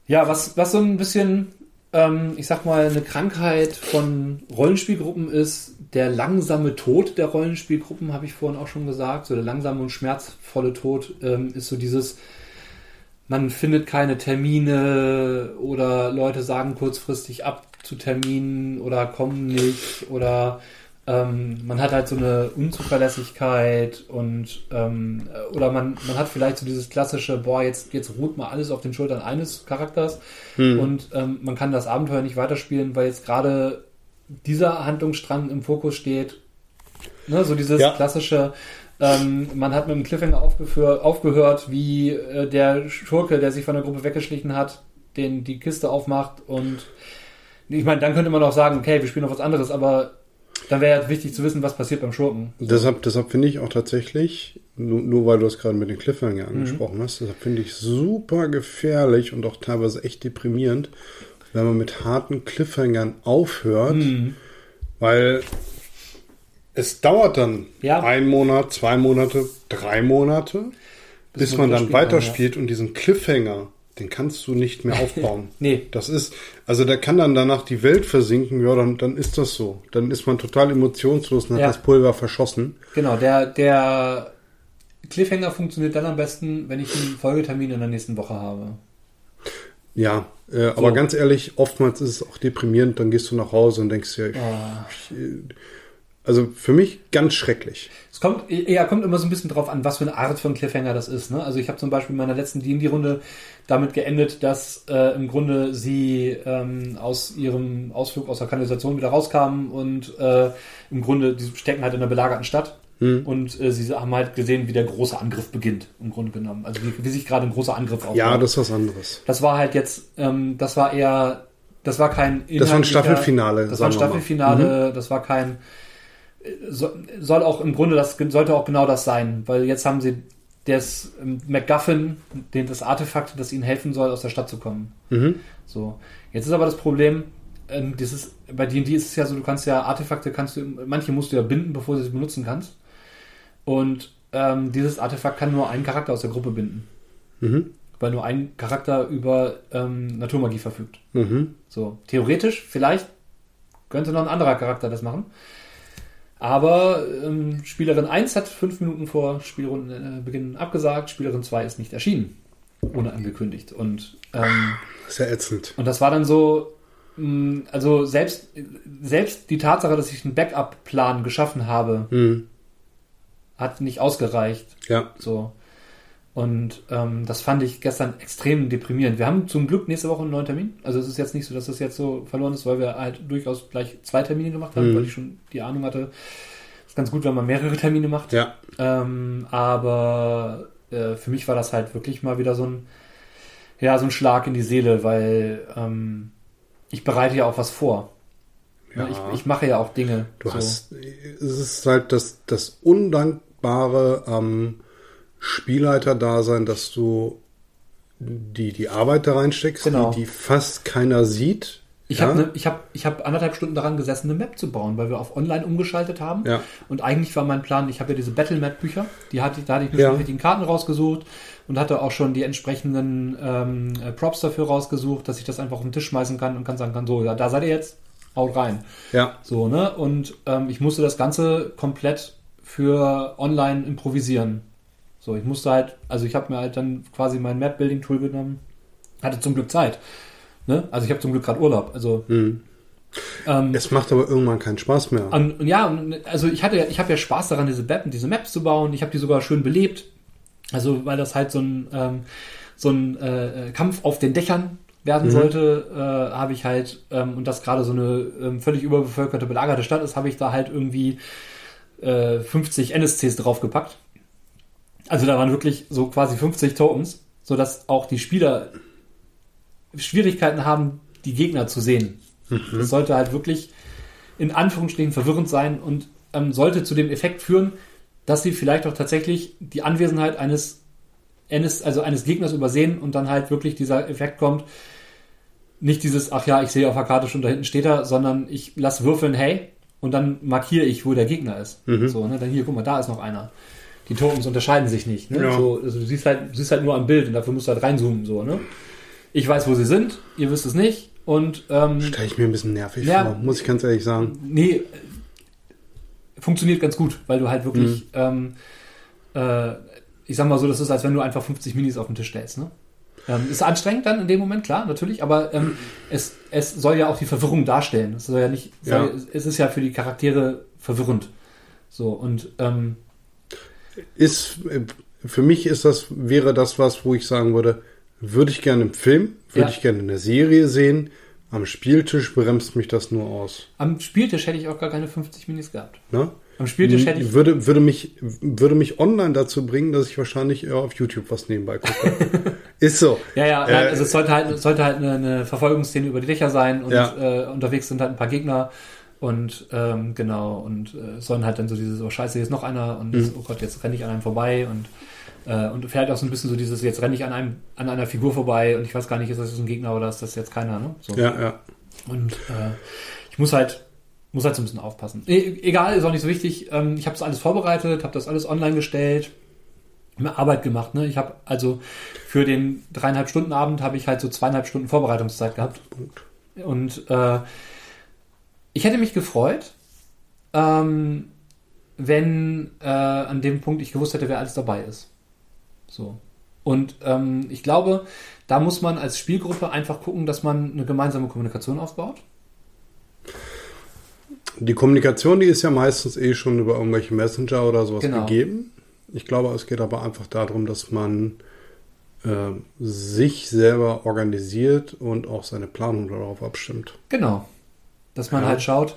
Ja, was, was so ein bisschen, ähm, ich sag mal, eine Krankheit von Rollenspielgruppen ist, der langsame Tod der Rollenspielgruppen, habe ich vorhin auch schon gesagt. So der langsame und schmerzvolle Tod ähm, ist so dieses, man findet keine Termine oder Leute sagen kurzfristig ab zu Terminen oder kommen nicht oder ähm, man hat halt so eine Unzuverlässigkeit und ähm, oder man, man hat vielleicht so dieses klassische, boah, jetzt, jetzt ruht mal alles auf den Schultern eines Charakters hm. und ähm, man kann das Abenteuer nicht weiterspielen, weil jetzt gerade dieser Handlungsstrang im Fokus steht. Ne, so dieses ja. klassische, ähm, man hat mit dem Cliffhanger aufgehört, wie äh, der Schurke, der sich von der Gruppe weggeschlichen hat, den die Kiste aufmacht und ich meine, dann könnte man auch sagen, okay, wir spielen noch was anderes, aber dann wäre ja wichtig zu wissen, was passiert beim Schurken. Deshalb, deshalb finde ich auch tatsächlich, nur, nur weil du es gerade mit den Cliffhanger mhm. angesprochen mhm. hast, deshalb finde ich super gefährlich und auch teilweise echt deprimierend, wenn man mit harten Cliffhangern aufhört, mhm. weil es dauert dann ja. ein Monat, zwei Monate, drei Monate, bis, bis man dann weiterspielt ja. und diesen Cliffhanger den kannst du nicht mehr (laughs) aufbauen. nee. Das ist, also da kann dann danach die Welt versinken, ja, dann, dann ist das so. Dann ist man total emotionslos und hat ja. das Pulver verschossen. Genau, der, der Cliffhanger funktioniert dann am besten, wenn ich einen Folgetermin in der nächsten Woche habe. Ja, äh, so. aber ganz ehrlich, oftmals ist es auch deprimierend, dann gehst du nach Hause und denkst dir, oh. ich, also für mich ganz schrecklich. Es kommt, ja, kommt immer so ein bisschen drauf an, was für eine Art von Cliffhanger das ist. Ne? Also ich habe zum Beispiel in meiner letzten D&D-Runde damit geendet, dass äh, im Grunde sie ähm, aus ihrem Ausflug aus der Kanalisation wieder rauskamen und äh, im Grunde, die stecken halt in einer belagerten Stadt. Hm. Und äh, sie haben halt gesehen, wie der große Angriff beginnt, im Grunde genommen. Also wie, wie sich gerade ein großer Angriff aufbaut. Ja, das ist was anderes. Das war halt jetzt, ähm, das war eher, das war kein Das war ein Staffelfinale. Das war ein Staffelfinale, mhm. das war kein soll auch im Grunde das sollte auch genau das sein, weil jetzt haben sie das ähm, MacGuffin, den, das Artefakt, das ihnen helfen soll, aus der Stadt zu kommen. Mhm. So. Jetzt ist aber das Problem, ähm, dieses, bei D&D ist es ja so, du kannst ja Artefakte, kannst du, manche musst du ja binden, bevor du sie benutzen kannst. Und ähm, dieses Artefakt kann nur einen Charakter aus der Gruppe binden. Mhm. Weil nur ein Charakter über ähm, Naturmagie verfügt. Mhm. So, theoretisch, vielleicht könnte noch ein anderer Charakter das machen. Aber ähm, Spielerin 1 hat fünf Minuten vor Spielrundenbeginn abgesagt, Spielerin 2 ist nicht erschienen. Ohne angekündigt. Und, ähm, Sehr ätzend. Und das war dann so, mh, mm, also selbst, selbst die Tatsache, dass ich einen Backup-Plan geschaffen habe, mhm. hat nicht ausgereicht. Ja. So. Und ähm, das fand ich gestern extrem deprimierend. Wir haben zum Glück nächste Woche einen neuen Termin. Also es ist jetzt nicht so, dass das jetzt so verloren ist, weil wir halt durchaus gleich zwei Termine gemacht haben, mhm. weil ich schon die Ahnung hatte, es ist ganz gut, wenn man mehrere Termine macht. Ja. Ähm, aber äh, für mich war das halt wirklich mal wieder so ein, ja, so ein Schlag in die Seele, weil ähm, ich bereite ja auch was vor. Ja. Ich, ich mache ja auch Dinge. Du so. hast, es ist halt das, das Undankbare am ähm, Spielleiter-Dasein, dass du die, die Arbeit da reinsteckst, genau. die, die fast keiner sieht. Ich ja? habe ne, ich hab, ich hab anderthalb Stunden daran gesessen, eine Map zu bauen, weil wir auf Online umgeschaltet haben. Ja. Und eigentlich war mein Plan, ich habe ja diese Battle Map Bücher, die hatte, da hatte ich mir ja. schon richtigen Karten rausgesucht und hatte auch schon die entsprechenden ähm, äh, Props dafür rausgesucht, dass ich das einfach auf den Tisch schmeißen kann und kann sagen kann, so, ja, da seid ihr jetzt, haut rein. Ja. So, ne? Und ähm, ich musste das Ganze komplett für online improvisieren. So, ich musste halt, also ich habe mir halt dann quasi mein Map-Building-Tool genommen, hatte zum Glück Zeit. Ne? Also ich habe zum Glück gerade Urlaub. Also mhm. ähm, es macht aber irgendwann keinen Spaß mehr. Und, und ja, also ich hatte, ich habe ja Spaß daran, diese, Map, diese Maps zu bauen. Ich habe die sogar schön belebt. Also weil das halt so ein ähm, so ein äh, Kampf auf den Dächern werden mhm. sollte, äh, habe ich halt ähm, und das gerade so eine ähm, völlig überbevölkerte, belagerte Stadt ist, habe ich da halt irgendwie äh, 50 NSCs draufgepackt also da waren wirklich so quasi 50 Tokens, sodass auch die Spieler Schwierigkeiten haben, die Gegner zu sehen. Mhm. Das sollte halt wirklich in Anführungsstrichen verwirrend sein und ähm, sollte zu dem Effekt führen, dass sie vielleicht auch tatsächlich die Anwesenheit eines, eines, also eines Gegners übersehen und dann halt wirklich dieser Effekt kommt, nicht dieses, ach ja, ich sehe auf der Karte schon da hinten steht er, sondern ich lasse würfeln, hey, und dann markiere ich, wo der Gegner ist. Mhm. So, ne? Dann hier, guck mal, da ist noch einer. Die Tokens unterscheiden sich nicht. Ne? Ja. So, also du siehst halt, du siehst halt nur am Bild und dafür musst du halt reinzoomen. So, ne? Ich weiß, wo sie sind, ihr wisst es nicht. Und ähm, Stelle ich mir ein bisschen nervig Ja. vor, muss ich ganz ehrlich sagen. nee, äh, funktioniert ganz gut, weil du halt wirklich, ähm, äh, ich sag mal so, das ist, als wenn du einfach 50 Minis auf den Tisch stellst. Ne? Ähm, ist anstrengend dann in dem Moment, klar, natürlich, aber ähm, es, es soll ja auch die Verwirrung darstellen. Es soll ja nicht, soll, Ja. es ist ja für die Charaktere verwirrend. So, und ähm, Ist, für mich ist das, wäre das was, wo ich sagen würde, würde ich gerne im Film, würde Ja. ich gerne in der Serie sehen. Am Spieltisch bremst mich das nur aus. am Spieltisch hätte ich auch gar keine 50 Minis gehabt. Ne? Am Spieltisch hätte ich. würde, würde, mich, würde mich online dazu bringen, dass ich wahrscheinlich eher auf YouTube was nebenbei gucke. (laughs) ist so. Ja, ja, Äh, also es sollte halt, es sollte halt eine, eine Verfolgungsszene über die Dächer sein und Ja. äh, unterwegs sind halt ein paar Gegner und ähm, genau und äh, es sollen halt dann so dieses, oh scheiße, hier ist noch einer und Mhm. oh Gott, jetzt renne ich an einem vorbei und äh, und vielleicht auch so ein bisschen so dieses, jetzt renne ich an einem an einer Figur vorbei und ich weiß gar nicht, ist das jetzt ein Gegner oder ist das jetzt keiner, ne? So. Ja, ja. Und äh, ich muss halt muss halt so ein bisschen aufpassen. E egal, ist auch nicht so wichtig. Ähm, ich habe das alles vorbereitet, habe das alles online gestellt, mir Arbeit gemacht. Ne? Ich habe also für den dreieinhalb Stunden Abend habe ich halt so zweieinhalb Stunden Vorbereitungszeit gehabt. Und äh, ich hätte mich gefreut, ähm, wenn äh, an dem Punkt ich gewusst hätte, wer alles dabei ist. So. Und ähm, ich glaube, da muss man als Spielgruppe einfach gucken, dass man eine gemeinsame Kommunikation aufbaut. Die Kommunikation, die ist ja meistens eh schon über irgendwelche Messenger oder sowas Genau. gegeben. Ich glaube, es geht aber einfach darum, dass man äh, sich selber organisiert und auch seine Planung darauf abstimmt. Genau. Dass man Ja. halt schaut,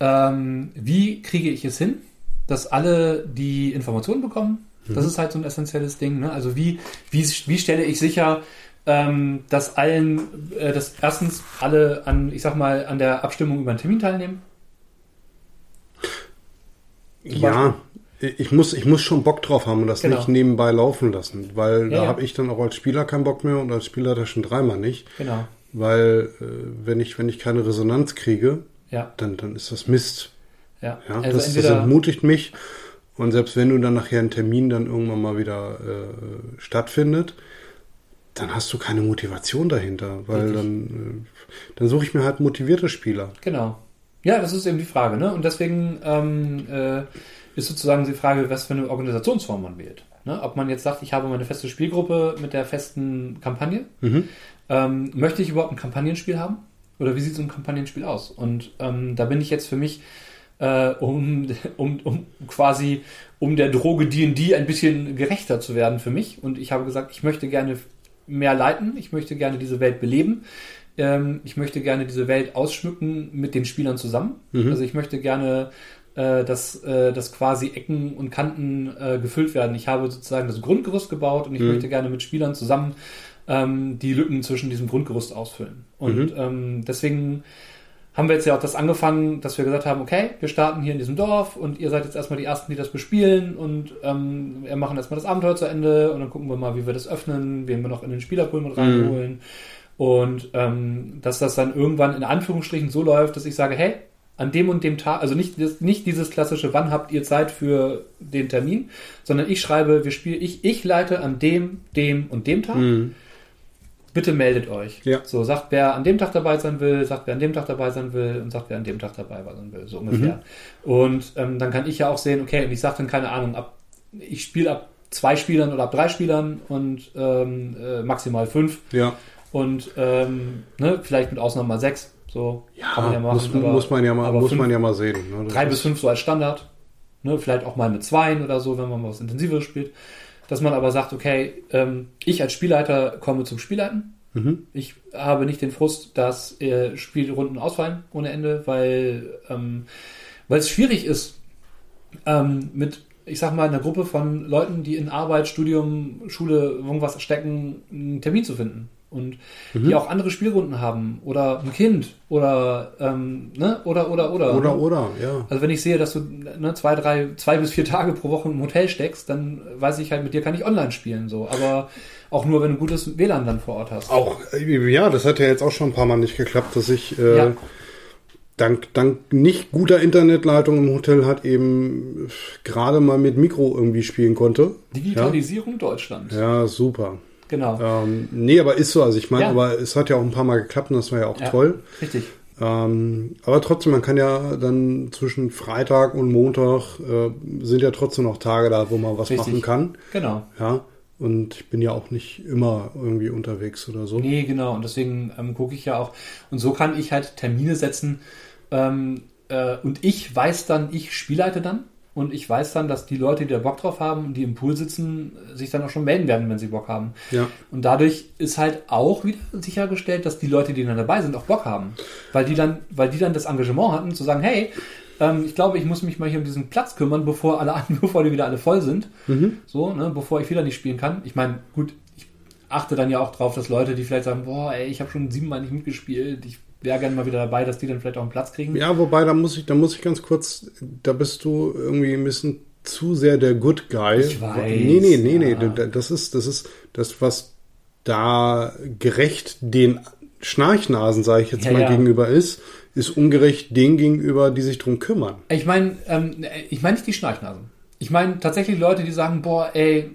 ähm, wie kriege ich es hin, dass alle die Informationen bekommen. Das ist halt so ein essentielles Ding. Ne? Also wie, wie, wie stelle ich sicher, ähm, dass allen, äh, dass erstens alle an, ich sag mal, an der Abstimmung über einen Termin teilnehmen. Zum Ja, ich muss, ich muss schon Bock drauf haben und das Genau. nicht nebenbei laufen lassen, weil Ja, da ja. habe ich dann auch als Spieler keinen Bock mehr und als Spieler schon dreimal nicht, Genau. Weil äh, wenn ich wenn ich keine Resonanz kriege, Ja. dann dann ist das Mist. Ja. Ja, also das, das entmutigt mich und selbst wenn du dann nachher einen Termin dann irgendwann mal wieder äh, stattfindet, dann hast du keine Motivation dahinter, weil Richtig. dann äh, dann suche ich mir halt motivierte Spieler. Genau. Ja, das ist eben die Frage, ne? Und deswegen ähm, äh, ist sozusagen die Frage, was für eine Organisationsform man wählt. Ne? Ob man jetzt sagt, ich habe meine feste Spielgruppe mit der festen Kampagne. Mhm. Ähm, möchte ich überhaupt ein Kampagnenspiel haben? Oder wie sieht so ein Kampagnenspiel aus? Und ähm, da bin ich jetzt für mich, äh, um, (laughs) um, um quasi um der Droge D&D ein bisschen gerechter zu werden für mich. Und ich habe gesagt, ich möchte gerne mehr leiten, ich möchte gerne diese Welt beleben. Ähm, ich möchte gerne diese Welt ausschmücken mit den Spielern zusammen. Mhm. Also ich möchte gerne, äh, dass, äh, dass quasi Ecken und Kanten äh, gefüllt werden. Ich habe sozusagen das Grundgerüst gebaut und ich Mhm. möchte gerne mit Spielern zusammen ähm, die Lücken zwischen diesem Grundgerüst ausfüllen. Und Mhm. ähm, deswegen haben wir jetzt ja auch das angefangen, dass wir gesagt haben, okay, wir starten hier in diesem Dorf und ihr seid jetzt erstmal die Ersten, die das bespielen und ähm, wir machen erstmal das Abenteuer zu Ende und dann gucken wir mal, wie wir das öffnen, wen wir noch in den Spielerpool mit reinholen. Und ähm, dass das dann irgendwann in Anführungsstrichen so läuft, dass ich sage, hey, an dem und dem Tag, also nicht, nicht dieses klassische, wann habt ihr Zeit für den Termin, sondern ich schreibe, wir spielen, ich, ich leite an dem, dem und dem Tag Mhm. bitte meldet euch. Ja. So, sagt wer an dem Tag dabei sein will, sagt wer an dem Tag dabei sein will und sagt wer an dem Tag dabei sein will, so ungefähr. Und ähm, dann kann ich ja auch sehen, okay, und ich sage dann keine Ahnung, ab ich spiele ab zwei Spielern oder ab drei Spielern und ähm, äh, maximal fünf Ja, und ähm, ne, vielleicht mit Ausnahme mal sechs. So kann man ja machen. muss, aber- muss man ja mal, muss fünf- man ja mal sehen. Ne? Drei bis fünf so als Standard. Ne, vielleicht auch mal mit zweien oder so, wenn man mal was Intensiveres spielt. Dass man aber sagt, okay, ähm, ich als Spielleiter komme zum Spielleiten. Mhm. Ich habe nicht den Frust, dass äh, Spielrunden ausfallen ohne Ende, weil ähm, weil es schwierig ist, ähm, mit, ich sag mal, einer Gruppe von Leuten, die in Arbeit, Studium, Schule, irgendwas stecken, einen Termin zu finden. Und Mhm. die auch andere Spielrunden haben oder ein Kind oder ähm, ne oder oder oder Oder, ne? oder, ja. Also wenn ich sehe, dass du ne, zwei, drei, zwei bis vier Tage pro Woche im Hotel steckst, dann weiß ich halt, mit dir kann ich online spielen, so. Aber auch nur, wenn du ein gutes WLAN dann vor Ort hast. Auch, ja, das hat ja jetzt auch schon ein paar Mal nicht geklappt, dass ich, äh, Ja. dank, dank nicht guter Internetleitung im Hotel hat eben gerade mal mit Mikro irgendwie spielen konnte. Digitalisierung Deutschland. Ja, super. Genau. Ähm, nee, aber ist so. Also ich meine, Ja. aber es hat ja auch ein paar Mal geklappt und das war ja auch Ja, toll. Richtig. Ähm, aber trotzdem, man kann ja dann zwischen Freitag und Montag äh, sind ja trotzdem noch Tage da, wo man was Richtig. machen kann. Genau. Ja. Und ich bin ja auch nicht immer irgendwie unterwegs oder so. Nee, genau. Und deswegen ähm, gucke ich ja auch. Und so kann ich halt Termine setzen. Ähm, äh, und ich weiß dann, ich spielleite dann. Und ich weiß dann, dass die Leute, die da Bock drauf haben und die im Pool sitzen, sich dann auch schon melden werden, wenn sie Bock haben. Ja. Und dadurch ist halt auch wieder sichergestellt, dass die Leute, die dann dabei sind, auch Bock haben. Weil die dann, weil die dann das Engagement hatten, zu sagen, hey, ähm, ich glaube, ich muss mich mal hier um diesen Platz kümmern, bevor alle (laughs) bevor die wieder alle voll sind. So, ne, bevor ich wieder nicht spielen kann. Ich meine, gut, ich achte dann ja auch drauf, dass Leute, die vielleicht sagen, boah, ey, ich habe schon siebenmal nicht mitgespielt, ich wäre gerne mal wieder dabei, dass die dann vielleicht auch einen Platz kriegen. Ja, wobei, da muss ich, da muss ich ganz kurz, da bist du irgendwie ein bisschen zu sehr der Good Guy. Ich weiß, nee, nee, nee, nee, ja. da- das ist, das ist das, was da gerecht den Schnarchnasen, sage ich jetzt Ja, mal, ja. gegenüber ist, ist ungerecht denen gegenüber, die sich drum kümmern. Ich meine, ähm, ich meine nicht die Schnarchnasen. Ich meine tatsächlich Leute, die sagen, boah, ey,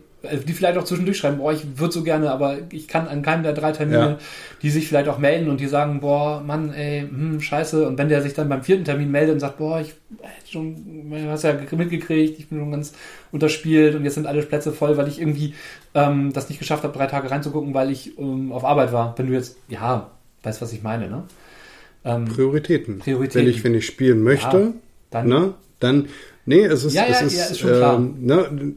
die vielleicht auch zwischendurch schreiben, boah, ich würde so gerne, aber ich kann an keinem der drei Termine, Ja. die sich vielleicht auch melden und die sagen, boah, Mann, ey, hm, scheiße. Und wenn der sich dann beim vierten Termin meldet und sagt, boah, ich hätte schon, du hast ja mitgekriegt, ich bin schon ganz unterspielt und jetzt sind alle Plätze voll, weil ich irgendwie ähm, das nicht geschafft habe, drei Tage reinzugucken, weil ich ähm, auf Arbeit war. Wenn du jetzt, ja, weißt, was ich meine, ne? Ähm, Prioritäten. Prioritäten. Wenn ich, wenn ich spielen möchte, Ja, dann- ne, dann, nee, es ist, Ja, es ja, ist, ja, ist schon klar. ähm, ne,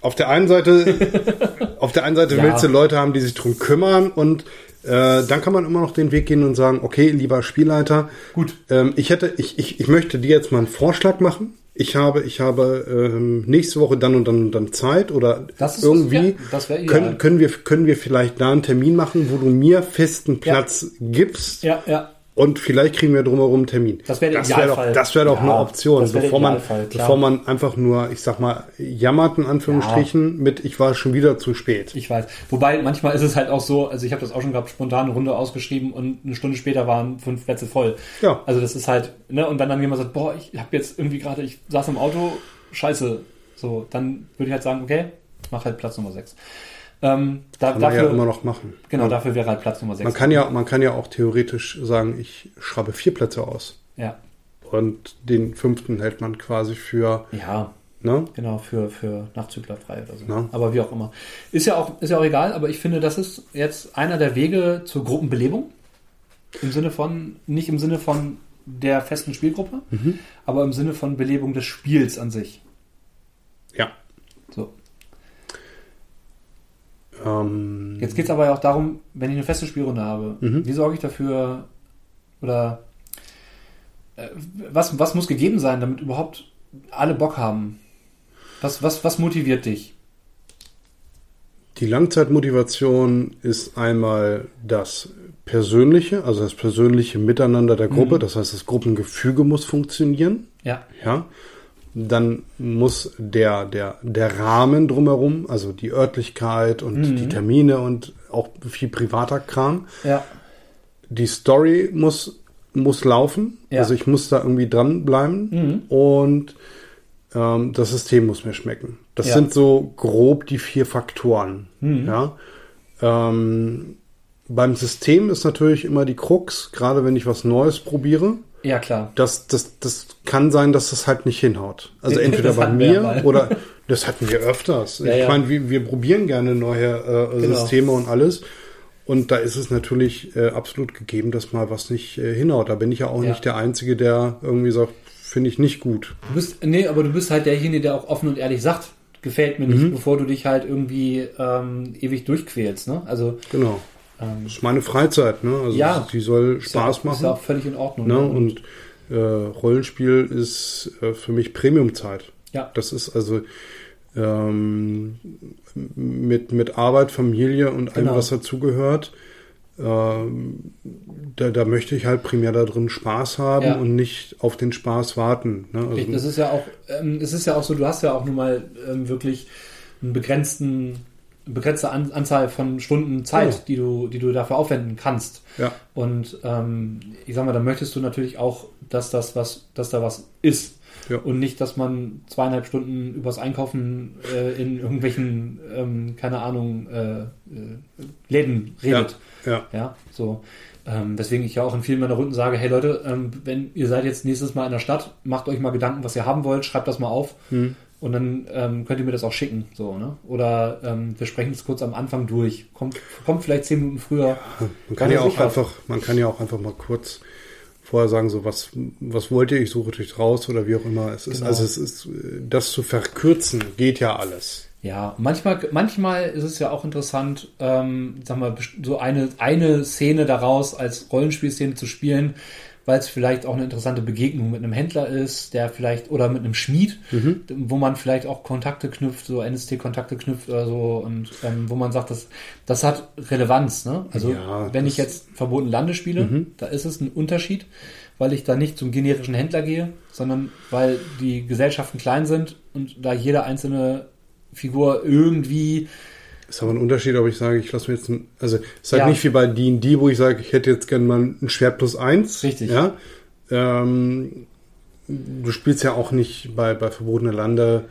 auf der einen Seite, (laughs) auf der einen Seite Ja. willst du Leute haben, die sich drum kümmern und äh, dann kann man immer noch den Weg gehen und sagen, okay, lieber Spielleiter, Gut. ähm, ich hätte, ich, ich, ich möchte dir jetzt mal einen Vorschlag machen. Ich habe, ich habe ähm, nächste Woche dann und dann und dann Zeit oder Das irgendwie ja, das wär ideal. können, können wir können wir vielleicht da einen Termin machen, wo du mir festen Platz gibst Ja, ja. Und vielleicht kriegen wir drumherum einen Termin. Das wäre wär doch, das wäre doch Ja, eine Option, wär bevor man, bevor man einfach nur, ich sag mal, jammert in Anführungsstrichen mit, ich war schon wieder zu spät. Ich weiß. Wobei manchmal ist es halt auch so, also ich habe das auch schon gehabt, spontan eine Runde ausgeschrieben und eine Stunde später waren fünf Plätze voll. Ja. Also das ist halt, ne, und wenn dann jemand sagt, boah, ich habe jetzt irgendwie gerade, ich saß im Auto, scheiße, so, dann würde ich halt sagen, okay, mach halt Platz Nummer sechs. Ähm, da, Kann man dafür, ja immer noch machen. genau, dafür wäre halt Platz Nummer sechs. Man kann ja, man kann ja auch theoretisch sagen, ich schreibe vier Plätze aus. Ja, Und den fünften hält man quasi für, ja, ne? genau, für, für Nachzügler frei oder so. Ja. Aber wie auch immer. Ist ja auch, ist ja auch egal, aber ich finde, das ist jetzt einer der Wege zur Gruppenbelebung. Im Sinne von, nicht im Sinne von der festen Spielgruppe, aber im Sinne von Belebung des Spiels an sich. Ja. So. Ähm, Jetzt geht es aber ja auch darum, wenn ich eine feste Spielrunde habe, Mhm. wie sorge ich dafür oder äh, was, was muss gegeben sein, damit überhaupt alle Bock haben? Was, was, was motiviert dich? Die Langzeitmotivation ist einmal das Persönliche, also das persönliche Miteinander der Gruppe. Das heißt, das Gruppengefüge muss funktionieren. Ja, Ja. Dann muss der, der, der Rahmen drumherum, also die Örtlichkeit und die Termine und auch viel privater Kram. ja, Die Story muss, muss laufen. Ja. Also ich muss da irgendwie dranbleiben. Und ähm, das System muss mir schmecken. Das Ja. sind so grob die vier Faktoren. Ja. Ähm, beim System ist natürlich immer die Krux, gerade wenn ich was Neues probiere. Ja klar. Das, das, das kann sein, dass das halt nicht hinhaut. Also (laughs) entweder bei mir oder das hatten wir öfters. Ja, ich ja. meine, wir, wir probieren gerne neue äh, Genau. Systeme und alles. Und da ist es natürlich äh, absolut gegeben, dass mal was nicht äh, hinhaut. Da bin ich ja auch Ja. nicht der Einzige, der irgendwie sagt, finde ich nicht gut. Du bist, nee, aber du bist halt derjenige, der auch offen und ehrlich sagt, gefällt mir Mhm. nicht, bevor du dich halt irgendwie ähm, ewig durchquälst. Ne? Also Genau. Ähm, Das ist meine Freizeit, ne? Also Ja. die soll ist ja Spaß machen. Ist ja auch völlig in Ordnung. Ne? ne? Und äh, Rollenspiel ist äh, für mich Premiumzeit. ja, Das ist also ähm, mit, mit Arbeit, Familie und allem, Genau. was dazugehört. Ähm, da, da möchte ich halt primär da drin Spaß haben Ja. und nicht auf den Spaß warten. Ne? Also, das ist ja auch, ähm, es ist ja auch so, du hast ja auch nun mal ähm, wirklich einen begrenzten, begrenzte An Anzahl von Stunden Zeit, Ja. die du, die du dafür aufwenden kannst. Ja. Und ähm, ich sag mal, dann möchtest du natürlich auch, dass das was, dass da was ist. Ja. Und nicht, dass man zweieinhalb Stunden übers Einkaufen äh, in irgendwelchen, ähm, keine Ahnung, äh, äh, Läden redet. Ja. Ja, so. Ähm, deswegen ich ja auch in vielen meiner Runden sage, hey Leute, ähm, wenn ihr seid jetzt nächstes Mal in der Stadt, macht euch mal Gedanken, was ihr haben wollt, schreibt das mal auf Hm. Und dann ähm, könnt ihr mir das auch schicken. So, ne? Oder ähm, wir sprechen es kurz am Anfang durch. Kommt, kommt vielleicht zehn Minuten früher. Man kann ja auch einfach, man kann ja auch einfach mal kurz vorher sagen, so was, was wollt ihr, ich suche euch raus oder wie auch immer. Es ist, Genau. also es ist, das zu verkürzen geht ja alles. Ja, manchmal, manchmal ist es ja auch interessant, ähm, sag mal, so eine, eine Szene daraus als Rollenspielszene zu spielen, weil es vielleicht auch eine interessante Begegnung mit einem Händler ist, der vielleicht, oder mit einem Schmied, wo man vielleicht auch Kontakte knüpft, so NST-Kontakte knüpft oder so, und ähm, wo man sagt, das, das hat Relevanz, ne? Also, Ja, wenn ich jetzt verboten Lande spiele, da ist es ein Unterschied, weil ich da nicht zum generischen Händler gehe, sondern weil die Gesellschaften klein sind und da jede einzelne Figur irgendwie Ist aber ein Unterschied, ob ich sage, ich lasse mir jetzt ein, also es ist halt Ja. nicht wie bei D&D, wo ich sage, ich hätte jetzt gerne mal ein Schwert plus eins. Richtig. Ja. Ähm, du spielst ja auch nicht bei, bei Verbotene Lande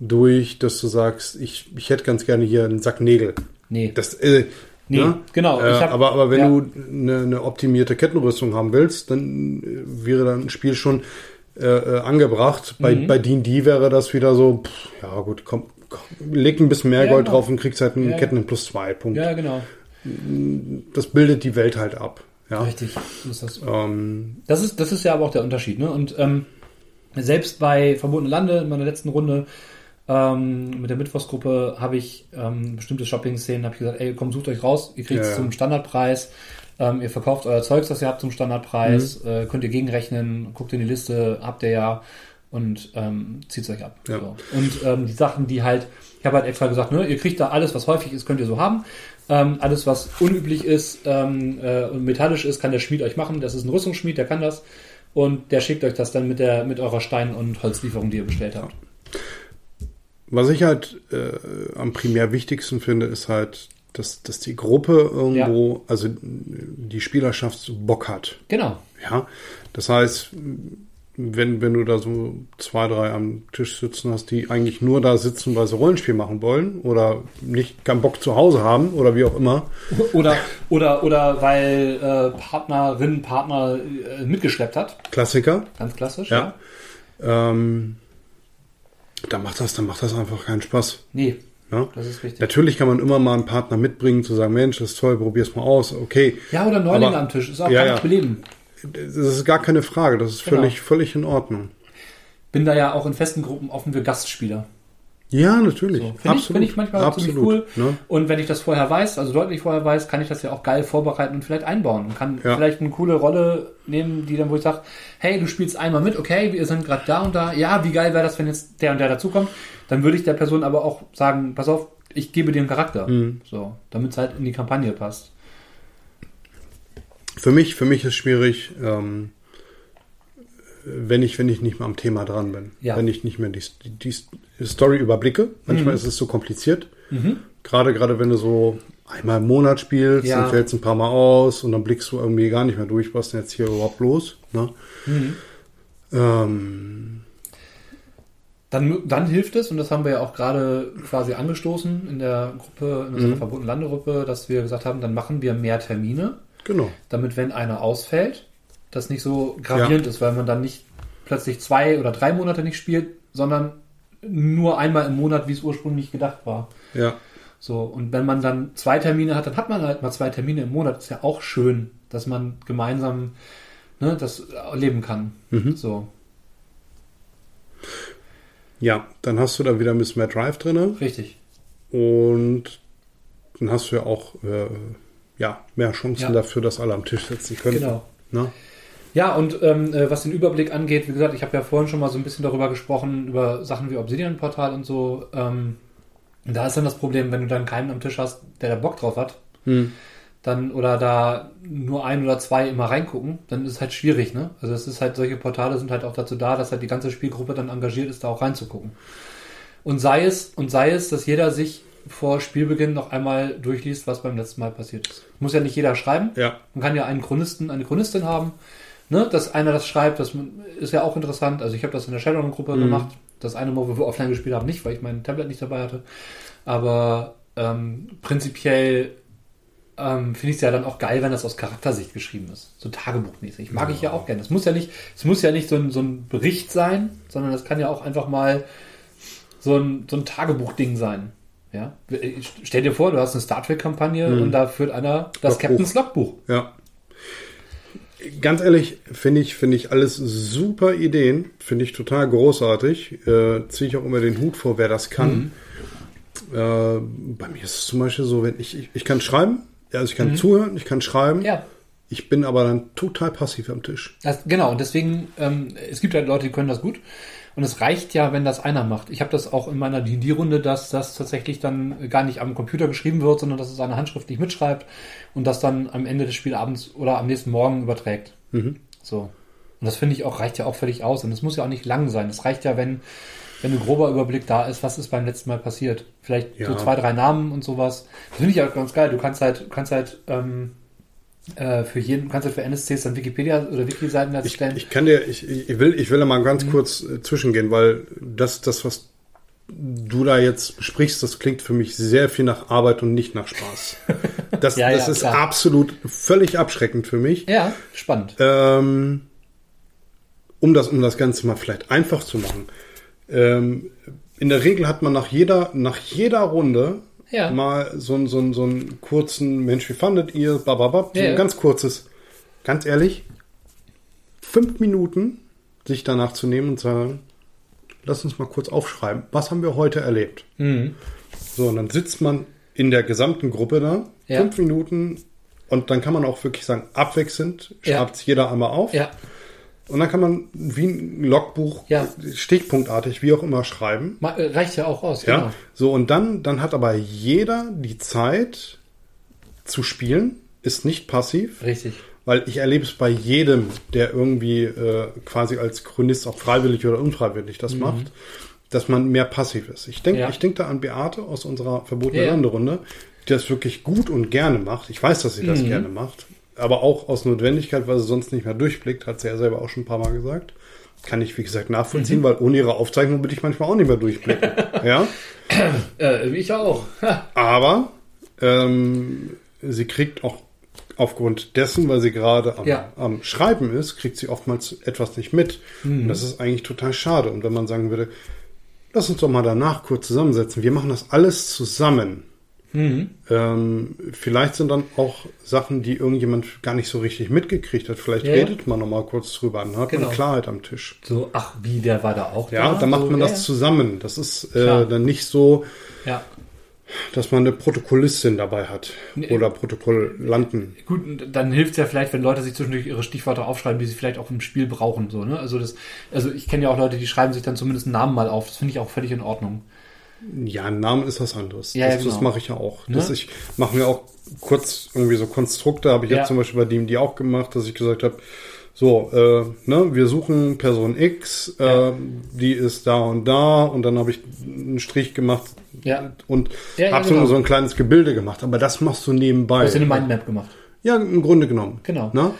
durch, dass du sagst, ich, ich hätte ganz gerne hier einen Sack Nägel. Nee. Das, äh, Nee, ne? genau. Äh, hab- aber, aber wenn ja. du eine, eine optimierte Kettenrüstung haben willst, dann äh, wäre dann ein Spiel schon äh, äh, angebracht. Bei, Mhm. bei D&D wäre das wieder so, pff, ja gut, komm, komm, leg ein bisschen mehr Ja, Gold genau. drauf und kriegst halt einen Ja. Ketten plus zwei Punkt. Ja, genau. Das bildet die Welt halt ab. Ja. Richtig. So ist das. Ähm, Das ist, das ist ja aber auch der Unterschied. Ne? Und ähm, selbst bei Verbotene Lande in meiner letzten Runde ähm, mit der Mittwochsgruppe habe ich ähm, bestimmte Shopping-Szenen, habe ich gesagt, ey, komm, sucht euch raus, ihr kriegt es zum Standardpreis, ähm, ihr verkauft euer Zeugs, das ihr habt zum Standardpreis, äh, könnt ihr gegenrechnen, guckt in die Liste, habt ihr ja und ähm, zieht euch ab. Ja. So. Und ähm, die Sachen, die halt, ich habe halt extra gesagt, ne, ihr kriegt da alles, was häufig ist, könnt ihr so haben. Ähm, alles, was unüblich ist ähm, äh, und metallisch ist, kann der Schmied euch machen. Das ist ein Rüstungsschmied, der kann das. Und der schickt euch das dann mit der mit eurer Stein- und Holzlieferung, die ihr bestellt habt. was ich halt äh, am primär wichtigsten finde, ist halt, dass, dass die Gruppe irgendwo, also die Spielerschaft Bock hat. Genau. Ja, das heißt, wenn, wenn du da so zwei, drei am Tisch sitzen hast, die eigentlich nur da sitzen, weil sie Rollenspiel machen wollen oder nicht keinen Bock zu Hause haben oder wie auch immer, (laughs) Oder oder oder weil äh, Partnerin Partner äh, mitgeschleppt hat, Klassiker, ganz klassisch. ja, ähm, dann macht das, dann macht das einfach keinen Spaß. Nee, Ja? das ist richtig. Natürlich kann man immer mal einen Partner mitbringen, zu sagen, Mensch, das ist toll, probier's mal aus, okay. Ja, oder Neulinge Aber- am Tisch, ist auch Ja, gar ja. nicht beleben. Das ist gar keine Frage, das ist Genau. völlig, völlig in Ordnung. Bin da ja auch in festen Gruppen offen für Gastspieler. Ja, natürlich. So. Finde ich, find ich manchmal ziemlich cool. Ne? Und wenn ich das vorher weiß, also deutlich vorher weiß, kann ich das ja auch geil vorbereiten und vielleicht einbauen. Und kann Ja. vielleicht eine coole Rolle nehmen, die dann, wo ich sage, hey, du spielst einmal mit, okay, wir sind gerade da und da. Ja, wie geil wäre das, wenn jetzt der und der dazukommt? Dann würde ich der Person aber auch sagen, pass auf, ich gebe dir einen Charakter. Mhm. So, damit es halt in die Kampagne passt. Für mich, für mich ist schwierig, ähm, wenn ich, wenn ich nicht mehr am Thema dran bin. Ja. Wenn ich nicht mehr die, die, die Story überblicke. Manchmal Mhm. ist es so kompliziert. Gerade, gerade wenn du so einmal im Monat spielst, Ja. dann fällt es ein paar Mal aus und dann blickst du irgendwie gar nicht mehr durch, was denn jetzt hier überhaupt los. Ne? Mhm. Ähm, Dann, dann hilft es, und das haben wir ja auch gerade quasi angestoßen in der Gruppe, in unserer Mhm. verbotenen Landegruppe, dass wir gesagt haben, dann machen wir mehr Termine. Genau. damit wenn einer ausfällt, das nicht so gravierend ist, weil man dann nicht plötzlich zwei oder drei Monate nicht spielt, sondern nur einmal im Monat, wie es ursprünglich gedacht war. Ja. So, und wenn man dann zwei Termine hat, dann hat man halt mal zwei Termine im Monat. Ist ja auch schön, dass man gemeinsam ne, das erleben kann. Mhm. So, Ja, dann hast du da wieder ein bisschen mehr Drive drin richtig. und dann hast du ja auch äh, ja, mehr Chancen Ja. dafür, dass alle am Tisch sitzen können. Genau. Ne? Ja, und ähm, äh, was den Überblick angeht, wie gesagt, ich habe ja vorhin schon mal so ein bisschen darüber gesprochen, über Sachen wie Obsidian-Portal und so. Ähm, da ist dann das Problem, wenn du dann keinen am Tisch hast, der da Bock drauf hat, Hm. dann oder da nur ein oder zwei immer reingucken, dann ist es halt schwierig, ne? Also es ist halt, solche Portale sind halt auch dazu da, dass halt die ganze Spielgruppe dann engagiert ist, da auch reinzugucken. Und sei es, und sei es, dass jeder sich vor Spielbeginn noch einmal durchliest, was beim letzten Mal passiert ist. Muss ja nicht jeder schreiben. Ja. Man kann ja einen Chronisten, eine Chronistin haben, ne, dass einer das schreibt, das ist ja auch interessant. Also ich habe das in der Shadowrun-Gruppe Mhm. gemacht. Das eine Mal, wo wir offline gespielt haben, nicht, weil ich mein Tablet nicht dabei hatte. Aber ähm, prinzipiell ähm, finde ich es ja dann auch geil, wenn das aus Charaktersicht geschrieben ist. So tagebuchmäßig. Mag ich ja auch gerne. Es muss ja nicht, es muss ja nicht so ein, so ein Bericht sein, sondern das kann ja auch einfach mal so ein, so ein Tagebuchding sein. Ja? Stell dir vor, du hast eine Star Trek-Kampagne und da führt einer das Logbuch. Captain's Logbuch. Ja. Ganz ehrlich, finde ich, finde ich alles super Ideen, finde ich total großartig. Äh, Ziehe ich auch immer den Hut vor, wer das kann. Äh, bei mir ist es zum Beispiel so, wenn ich, ich, ich kann schreiben, ja, also ich kann zuhören, ich kann schreiben, Ja. ich bin aber dann total passiv am Tisch. Das, genau, und deswegen, ähm, es gibt halt Leute, die können das gut. Und es reicht ja, wenn das einer macht. Ich habe das auch in meiner D&D-Runde, dass das tatsächlich dann gar nicht am Computer geschrieben wird, sondern dass es eine handschriftlich mitschreibt und das dann am Ende des Spielabends oder am nächsten Morgen überträgt. So. Und das finde ich auch, reicht ja auch völlig aus. Und es muss ja auch nicht lang sein. Es reicht ja, wenn, wenn ein grober Überblick da ist, was ist beim letzten Mal passiert. Vielleicht so Ja. zwei, drei Namen und sowas. Das finde ich auch ganz geil. Du kannst halt, du kannst halt, ähm, äh, für jeden, du kannst halt für NSCs dann Wikipedia oder Wiki-Seiten Ich, erstellen. ich kann dir, ich, ich will, ich will da mal ganz Mhm. kurz äh, zwischengehen, weil das, das, was du da jetzt besprichst, das klingt für mich sehr viel nach Arbeit und nicht nach Spaß. (laughs) Das, Ja, das ja, ist klar. absolut völlig abschreckend für mich. Ja, spannend. Ähm, um das, um das Ganze mal vielleicht einfach zu machen. Ähm, in der Regel hat man nach jeder, nach jeder Runde Ja. mal so, einen- so, so einen kurzen Mensch, wie fandet ihr? Bababab, so Ja, ein ganz kurzes. Ganz ehrlich, fünf Minuten sich danach zu nehmen und sagen, lass uns mal kurz aufschreiben, was haben wir heute erlebt? Mhm. So, und dann sitzt man in der gesamten Gruppe da, Ja. fünf Minuten, und dann kann man auch wirklich sagen, abwechselnd, schreibt jeder einmal auf. Ja, Und dann kann man wie ein Logbuch, Ja. stichpunktartig, wie auch immer, schreiben. äh, reicht ja auch aus. Ja. Genau. So, und dann, dann hat aber jeder die Zeit zu spielen, ist nicht passiv, Richtig. weil ich erlebe es bei jedem, der irgendwie äh, quasi als Chronist auch freiwillig oder unfreiwillig das macht, dass man mehr passiv ist. Ich denke Mhm. Ja. ich denk da an Beate aus unserer verbotenen Ja. Landerunde, die das wirklich gut und gerne macht. Ich weiß, dass sie Mhm. das gerne macht, aber auch aus Notwendigkeit, weil sie sonst nicht mehr durchblickt, hat sie ja selber auch schon ein paar Mal gesagt. Kann ich, wie gesagt, Mhm. nachvollziehen, weil ohne ihre Aufzeichnung würde ich manchmal auch nicht mehr durchblicken. (laughs) ja. Äh, ich auch. (laughs) Aber ähm, sie kriegt auch aufgrund dessen, weil sie gerade am, Ja. am Schreiben ist, kriegt sie oftmals etwas nicht mit. Mhm. Und das ist eigentlich total schade. Und wenn man sagen würde, lass uns doch mal danach kurz zusammensetzen, wir machen das alles zusammen. Mhm. Ähm, vielleicht sind dann auch Sachen, die irgendjemand gar nicht so richtig mitgekriegt hat. Vielleicht Ja, ja. redet man noch mal kurz drüber, dann hat Genau. man Klarheit am Tisch. So, ach, wie, der war da auch Ja, da? dann macht so, man ja, das zusammen. Das ist äh, dann nicht so, Ja. dass man eine Protokollistin dabei hat oder Protokollanten. Gut, dann hilft es ja vielleicht, wenn Leute sich zwischendurch ihre Stichwörter aufschreiben, die sie vielleicht auch im Spiel brauchen. So, ne? Also das, also ich kenne ja auch Leute, die schreiben sich dann zumindest einen Namen mal auf. Das finde ich auch völlig in Ordnung. Ja, ein Name ist was anderes. Ja, das genau. das mache ich ja auch. Ne? Das ich mache mir auch kurz irgendwie so Konstrukte, habe ich Ja. jetzt zum Beispiel bei dem die auch gemacht, dass ich gesagt habe, so, äh, ne, wir suchen Person X, äh, Ja. die ist da und da und dann habe ich einen Strich gemacht Ja. und Ja, habe genau. so, ein kleines Gebilde gemacht. Aber das machst du nebenbei. Du hast ja eine Mindmap gemacht. ja, im Grunde genommen. Genau. Ne?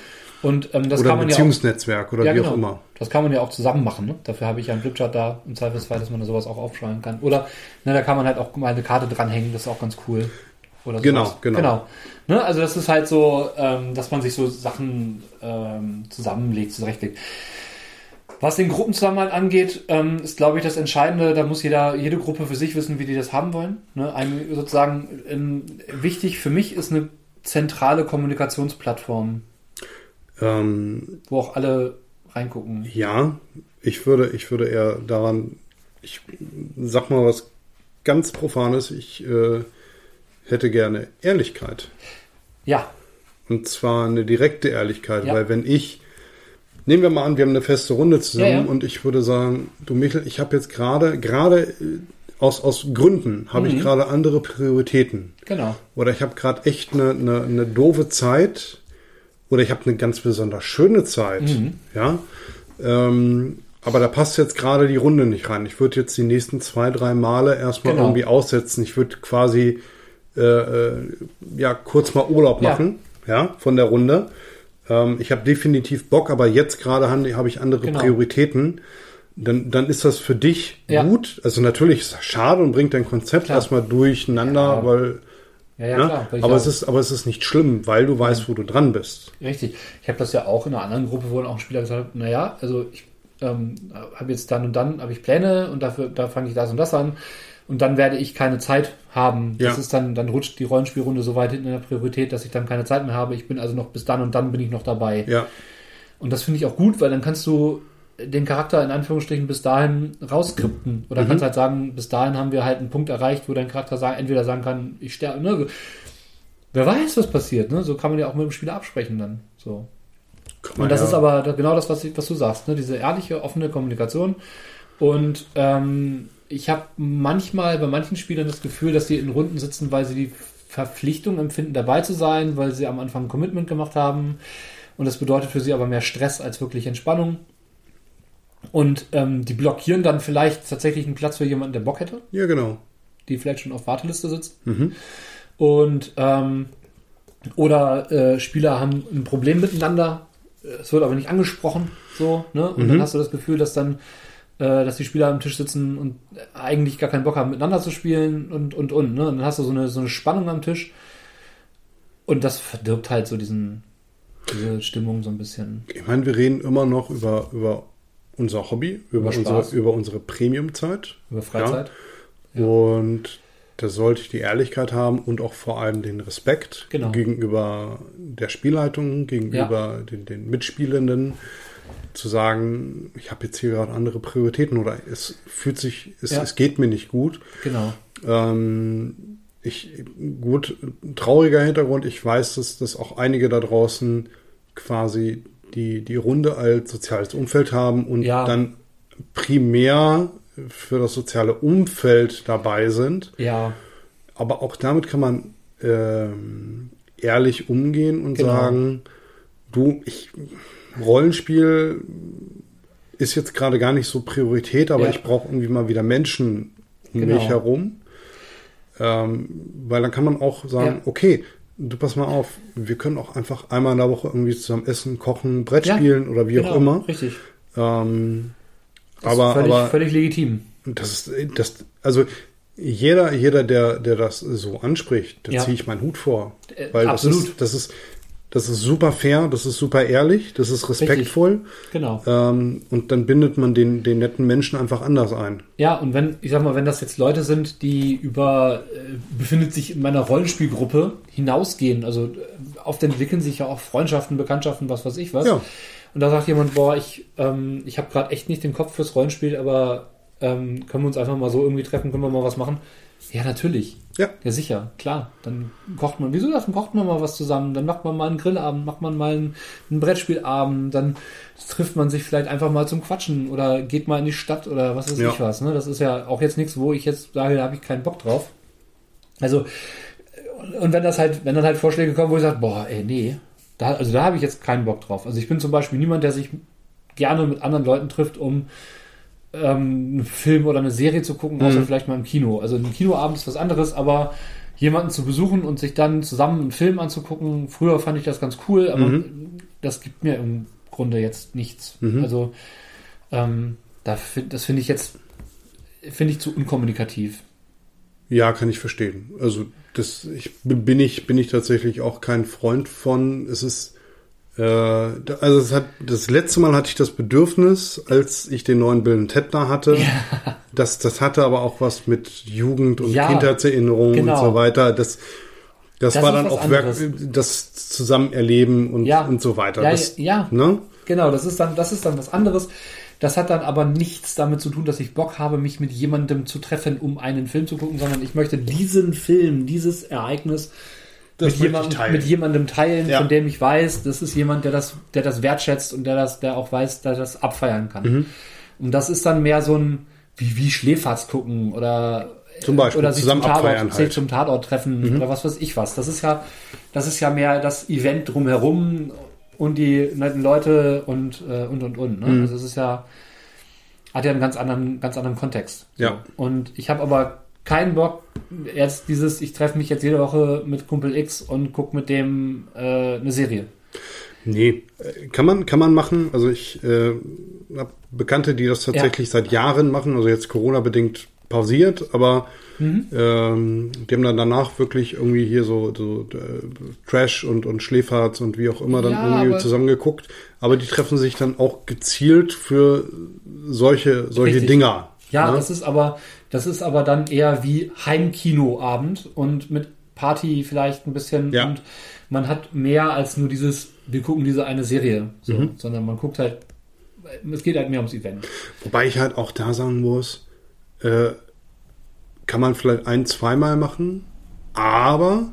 Und ähm, das Oder kann man ja auch, Beziehungsnetzwerk oder ja, wie genau. auch immer. Das kann man ja auch zusammen machen. Ne? Dafür habe ich ja einen Flipchart da im Zweifelsfall, dass man da sowas auch aufschreiben kann. Oder ne, da kann man halt auch mal eine Karte dranhängen. Das ist auch ganz cool. Oder Genau, sowas. genau. genau. Ne? Also das ist halt so, ähm, dass man sich so Sachen ähm, zusammenlegt, zurechtlegt. Was den Gruppenzusammenhalt angeht, ähm, ist, glaube ich, das Entscheidende, da muss jeder, jede Gruppe für sich wissen, wie die das haben wollen. Ne? Ein, sozusagen ähm, wichtig für mich ist eine zentrale Kommunikationsplattform, Ähm, wo auch alle reingucken. Ja, ich würde, ich würde eher daran, ich sag mal was ganz Profanes, ich äh, hätte gerne Ehrlichkeit. Ja, Und zwar eine direkte Ehrlichkeit, Ja. weil wenn ich, nehmen wir mal an, wir haben eine feste Runde zusammen Ja, ja. und ich würde sagen, du Michel, ich habe jetzt gerade, gerade äh, aus, aus Gründen habe Mhm. ich gerade andere Prioritäten. genau. Oder ich habe gerade echt eine, eine, eine doofe Zeit. Oder ich habe eine ganz besonders schöne Zeit. Mhm. Ja. Ähm, Aber da passt jetzt gerade die Runde nicht rein. Ich würde jetzt die nächsten zwei, drei Male erstmal Genau. irgendwie aussetzen. Ich würde quasi äh, äh, ja kurz mal Urlaub Ja. machen, ja, von der Runde. Ähm, ich habe definitiv Bock, aber jetzt gerade habe ich andere Genau. Prioritäten. Dann, dann ist das für dich Ja. gut. Also natürlich ist das schade und bringt dein Konzept Klar. erstmal durcheinander, Ja. weil Ja, ja, ne? klar. aber es ist, aber es ist nicht schlimm, weil du weißt, wo du dran bist. Richtig. Ich habe das ja auch in einer anderen Gruppe, wo dann auch ein Spieler gesagt hat, naja, also ich ähm, habe jetzt dann und dann habe ich Pläne und dafür, da fange ich das und das an. Und dann werde ich keine Zeit haben. Das Ja. ist dann, dann rutscht die Rollenspielrunde so weit hinten in der Priorität, dass ich dann keine Zeit mehr habe. Ich bin also noch bis dann und dann bin ich noch dabei. Ja, Und das finde ich auch gut, weil dann kannst du den Charakter in Anführungsstrichen bis dahin rausskripten. Oder Mhm. kannst halt sagen, bis dahin haben wir halt einen Punkt erreicht, wo dein Charakter sagen, entweder sagen kann, ich sterbe, ne? Wer weiß, was passiert, ne? So kann man ja auch mit dem Spieler absprechen dann. So. man Und das ja. ist aber genau das, was, ich- was du sagst, ne? diese ehrliche, offene Kommunikation. Und ähm, ich habe manchmal bei manchen Spielern das Gefühl, dass die in Runden sitzen, weil sie die Verpflichtung empfinden, dabei zu sein, weil sie am Anfang ein Commitment gemacht haben. Und das bedeutet für sie aber mehr Stress als wirklich Entspannung. Und ähm, die blockieren dann vielleicht tatsächlich einen Platz für jemanden, der Bock hätte, Ja, genau. die vielleicht schon auf Warteliste sitzt. Mhm. Und ähm, oder äh, Spieler haben ein Problem miteinander, es wird aber nicht angesprochen, so, ne? Und dann Mhm. hast du das Gefühl, dass dann, äh, dass die Spieler am Tisch sitzen und eigentlich gar keinen Bock haben, miteinander zu spielen und und und, ne? Und dann hast du so eine, so eine Spannung am Tisch. Und das verdirbt halt so diesen, diese Stimmung so ein bisschen. Ich meine, wir reden immer noch über, über unser Hobby, über, unsere, über unsere Premium-Zeit. Über Freizeit. Ja. Und da sollte ich die Ehrlichkeit haben und auch vor allem den Respekt Genau. gegenüber der Spielleitung, gegenüber den, den Mitspielenden, zu sagen, ich habe jetzt hier gerade andere Prioritäten oder es fühlt sich, es, Ja. es geht mir nicht gut. Genau. Ähm, ich, gut, trauriger Hintergrund, ich weiß, dass, dass auch einige da draußen quasi die, die Runde als soziales Umfeld haben und Ja. dann primär für das soziale Umfeld dabei sind. Ja, Aber auch damit kann man ähm, ehrlich umgehen und Genau. sagen, du, ich Rollenspiel ist jetzt gerade gar nicht so Priorität, aber Ja. ich brauche irgendwie mal wieder Menschen um Genau. mich herum. Ähm, weil dann kann man auch sagen, Ja. okay, du pass mal auf, wir können auch einfach einmal in der Woche irgendwie zusammen essen, kochen, Brett Ja, spielen oder wie genau, auch immer. Richtig. Ähm, Das aber, ist völlig, aber völlig legitim. das ist, das, also jeder, jeder, der, der das so anspricht, da Ja. ziehe ich meinen Hut vor. Äh, Weil absolut. das ist, das ist, das ist super fair, das ist super ehrlich, das ist respektvoll. Genau. Ähm, und dann bindet man den, den netten Menschen einfach anders ein. Ja, und wenn, ich sag mal, wenn das jetzt Leute sind, die über, äh, befindet sich in meiner Rollenspielgruppe hinausgehen, also äh, oft entwickeln sich ja auch Freundschaften, Bekanntschaften, was weiß ich was. Ja. Und da sagt jemand, boah, ich, ähm, ich habe gerade echt nicht den Kopf fürs Rollenspiel, aber ähm, können wir uns einfach mal so irgendwie treffen, können wir mal was machen? Ja, natürlich. Ja. Ja, sicher, klar. Dann kocht man, wieso das? Dann kocht man mal was zusammen, dann macht man mal einen Grillabend, macht man mal einen, einen Brettspielabend, dann trifft man sich vielleicht einfach mal zum Quatschen oder geht mal in die Stadt oder was weiß Ja. ich was. Ne? Das ist ja auch jetzt nichts, wo ich jetzt sage, da habe ich keinen Bock drauf. Also, und- wenn das halt, wenn dann halt Vorschläge kommen, wo ich sage, boah, ey, nee, da, also da habe ich jetzt keinen Bock drauf. Also ich bin zum Beispiel niemand, der sich gerne mit anderen Leuten trifft, um ähm, einen Film oder eine Serie zu gucken, außer Mhm. vielleicht mal im Kino. Also ein Kinoabend ist was anderes, aber jemanden zu besuchen und sich dann zusammen einen Film anzugucken, früher fand ich das ganz cool, aber Mhm. das gibt mir im Grunde jetzt nichts. Mhm. Also ähm, da find, das finde ich jetzt finde ich zu unkommunikativ. Ja, kann ich verstehen. Also das ich bin ich bin ich tatsächlich auch kein Freund von. Es ist also es hat das letzte Mal hatte ich das Bedürfnis, als ich den neuen Bill Ted da hatte. Das das hatte aber auch was mit Jugend und Ja, Kindheitserinnerungen genau. und so weiter. Das das, Das war dann auch Werk, anderes. das Zusammenerleben und Ja. und so weiter. Ja, das, ja. Ne? Genau, das ist dann, das ist dann was anderes. Das hat dann aber nichts damit zu tun, dass ich Bock habe, mich mit jemandem zu treffen, um einen Film zu gucken, sondern ich möchte diesen Film, dieses Ereignis mit, ich jemandem, teilen. mit jemandem teilen, Ja. von dem ich weiß, das ist jemand, der das, der das wertschätzt und der das, der auch weiß, der das abfeiern kann. Mhm. Und das ist dann mehr so ein, wie, wie Schläferz gucken oder Zum Beispiel, oder sich zusammen zum Tatort, sich halt. zum Tatort treffen oder was weiß ich was. Das ist ja, das ist ja mehr das Event drumherum und die netten Leute und äh, und und und. Ne? Mhm. Also es ist ja hat ja einen ganz anderen, ganz anderen Kontext. Ja. Und ich habe aber keinen Bock, jetzt dieses, ich treffe mich jetzt jede Woche mit Kumpel X und guck mit dem äh, eine Serie. Nee, kann man, kann man machen. Also ich äh, habe Bekannte, die das tatsächlich seit Jahren machen, also jetzt Corona-bedingt pausiert, aber Mhm. ähm, die haben dann danach wirklich irgendwie hier so, so äh, Trash und, und Schläferz und wie auch immer dann Ja, irgendwie aber- zusammengeguckt. Aber die treffen sich dann auch gezielt für solche, solche Richtig. Dinger. Ja, ne? das ist aber, das ist aber dann eher wie Heimkinoabend und mit Party vielleicht ein bisschen Ja. und man hat mehr als nur dieses, wir gucken diese eine Serie, so, Mhm. sondern man guckt halt, es geht halt mehr ums Event. Wobei ich halt auch da sagen muss, äh, kann man vielleicht ein, zweimal machen, aber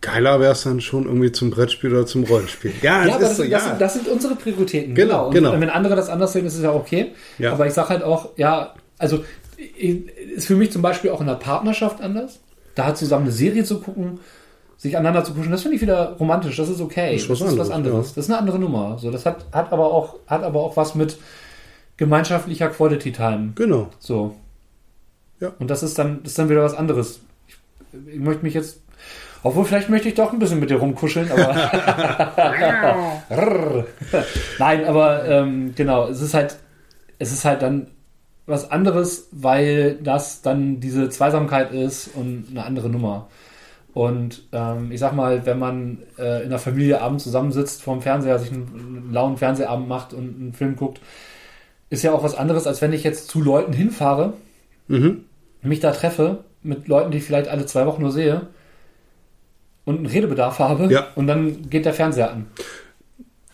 geiler wäre es dann schon irgendwie zum Brettspiel oder zum Rollenspiel. Ja, Ja, aber das, so, sind, das, sind, das sind unsere Prioritäten. Genau, Und genau. wenn andere das anders sehen, ist es ja okay. Ja. Aber ich sage halt auch, ja, also ist für mich zum Beispiel auch in der Partnerschaft anders. Da zusammen eine Serie zu gucken, sich aneinander zu kuscheln, das finde ich wieder romantisch, das ist okay. Das ist was das ist was anderes, ja. Das ist eine andere Nummer. So, das hat, hat, aber auch, hat aber auch was mit gemeinschaftlicher Quality Time. Genau. So. Ja. Und das ist dann, das ist dann wieder was anderes. Ich, ich möchte mich jetzt, obwohl vielleicht möchte ich doch ein bisschen mit dir rumkuscheln, aber. (laughs) (laughs) Nein, aber ähm, genau, es ist halt, es ist halt dann was anderes, weil das dann diese Zweisamkeit ist und eine andere Nummer. Und ähm, ich sag mal, wenn man äh, in der Familie abends zusammensitzt vorm Fernseher, sich einen, einen lauen Fernsehabend macht und einen Film guckt, ist ja auch was anderes, als wenn ich jetzt zu Leuten hinfahre, Mhm. mich da treffe mit Leuten, die ich vielleicht alle zwei Wochen nur sehe und einen Redebedarf habe Ja. und dann geht der Fernseher an.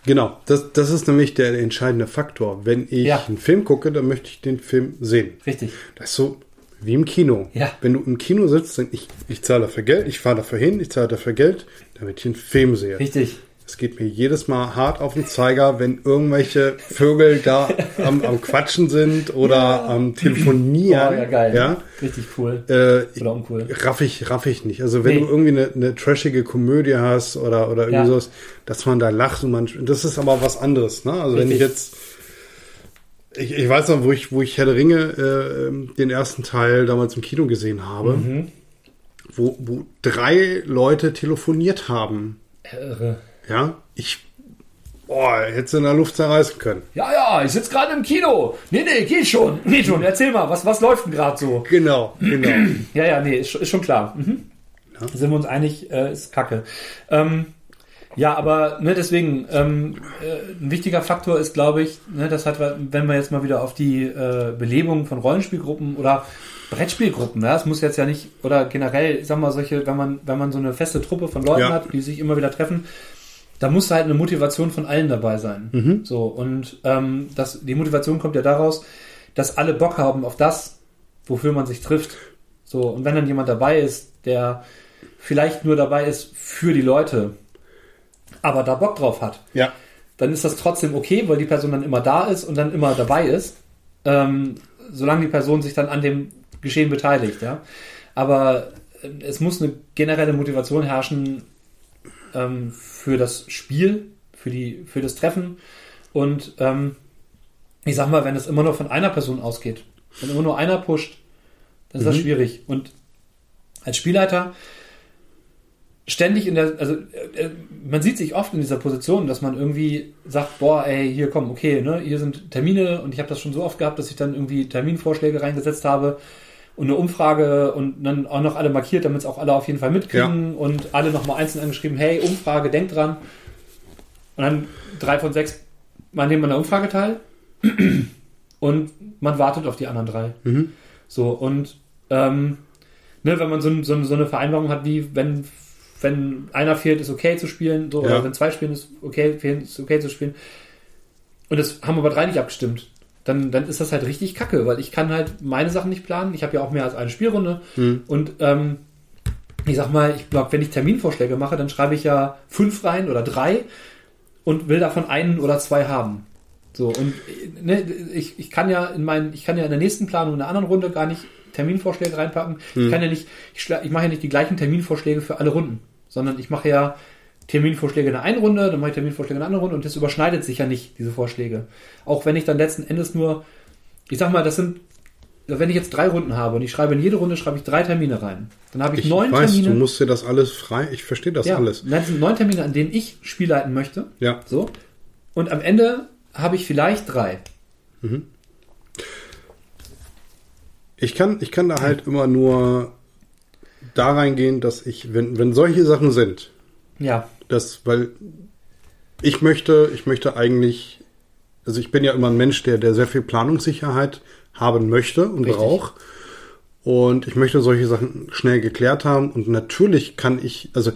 Genau, das, das ist nämlich der entscheidende Faktor. Wenn ich Ja. einen Film gucke, dann möchte ich den Film sehen. Richtig. Das ist so wie im Kino. Ja. Wenn du im Kino sitzt, dann ich, ich zahle dafür Geld, ich fahre dafür hin, ich zahle dafür Geld, damit ich einen Film sehe. Richtig. Es geht mir jedes Mal hart auf den Zeiger, wenn irgendwelche Vögel da (laughs) am, am Quatschen sind oder am Telefonieren. Oh, ja, geil. Ja, Richtig cool. äh, ich, Oder uncool. raff ich, raff ich nicht. Also wenn Nee. du irgendwie eine, eine trashige Komödie hast oder, oder irgendwie Ja. sowas, dass man da lacht und man, das ist aber was anderes, ne? Also wenn ich Richtig. jetzt, ich, ich weiß noch, wo ich, wo ich Herr der Ringe, äh, ähm, den ersten Teil damals im Kino gesehen habe, Mhm. wo, wo drei Leute telefoniert haben. Irre. Ja, ich, boah, hätte in der Luft zerreißen können. Ja, ja, ich sitze gerade im Kino. Nee, nee, geht schon. Geht schon. Erzähl mal, was, was läuft denn gerade so? Genau, genau. (clears throat) Ja, ja, nee, ist, schon- ist schon klar. Mhm. Sind wir uns einig, äh, ist kacke. Ähm, ja, aber ne, deswegen, ähm, äh, ein wichtiger Faktor ist, glaube ich, ne, das hat, wenn wir jetzt mal wieder auf die äh, Belebung von Rollenspielgruppen oder Brettspielgruppen, ja, es muss jetzt ja nicht, oder generell, ich sag mal, solche, wenn man, wenn man so eine feste Truppe von Leuten Ja. hat, die sich immer wieder treffen, da muss halt eine Motivation von allen dabei sein. So, und ähm, das, die Motivation kommt ja daraus, dass alle Bock haben auf das, wofür man sich trifft. So, und wenn dann jemand dabei ist, der vielleicht nur dabei ist für die Leute, aber da Bock drauf hat, Ja, dann ist das trotzdem okay, weil die Person dann immer da ist und dann immer dabei ist, ähm, solange die Person sich dann an dem Geschehen beteiligt, ja. Aber äh, es muss eine generelle Motivation herrschen ähm, für das Spiel, für die, für das Treffen und ähm, ich sag mal, wenn es immer nur von einer Person ausgeht, wenn immer nur einer pusht, dann ist das schwierig. Und als Spielleiter ständig in der, also äh, man sieht sich oft in dieser Position, dass man irgendwie sagt, boah, ey, hier komm, okay, ne, hier sind Termine und ich habe das schon so oft gehabt, dass ich dann irgendwie Terminvorschläge reingesetzt habe und eine Umfrage und dann auch noch alle markiert, damit es auch alle auf jeden Fall mitkriegen und alle nochmal einzeln angeschrieben, hey, Umfrage, denkt dran. Und dann drei von sechs man nehmen an der Umfrage teil (clears throat) und man wartet auf die anderen drei. Mhm. So, und ähm, ne, wenn man so, so, so eine Vereinbarung hat, wie wenn, wenn einer fehlt, ist okay zu spielen, so, Ja. oder wenn zwei spielen, ist okay, fehlen, ist okay zu spielen. Und das haben aber drei nicht abgestimmt. Dann, dann ist das halt richtig kacke, weil ich kann halt meine Sachen nicht planen. Ich habe ja auch mehr als eine Spielrunde. Mhm. Und ähm, ich sag mal, ich glaube, wenn ich Terminvorschläge mache, dann schreibe ich ja fünf rein oder drei und will davon einen oder zwei haben. So, und ne, ich, ich kann ja in meinen, ich kann ja in der nächsten Planung in einer anderen Runde gar nicht Terminvorschläge reinpacken. Ich kann ja nicht, ich, ich mache ja nicht die gleichen Terminvorschläge für alle Runden, sondern ich mache ja Terminvorschläge in der einen Runde, dann mache ich Terminvorschläge in der anderen Runde und das überschneidet sich ja nicht, diese Vorschläge. Auch wenn ich dann letzten Endes nur ich sag mal, das sind, wenn ich jetzt drei Runden habe und ich schreibe in jede Runde schreibe ich drei Termine rein, dann habe ich, Ich neun weiß, Termine. du musst dir das alles frei, ich verstehe das ja, alles. Das sind neun Termine, an denen ich Spiel leiten möchte. Ja. So. Und am Ende habe ich vielleicht drei. Ich kann, ich kann da halt immer nur da reingehen, dass ich, wenn, wenn solche Sachen sind, Ja. das, weil ich möchte, ich möchte eigentlich, also ich bin ja immer ein Mensch, der, der sehr viel Planungssicherheit haben möchte und Richtig. braucht. Und ich möchte solche Sachen schnell geklärt haben. Und natürlich kann ich, also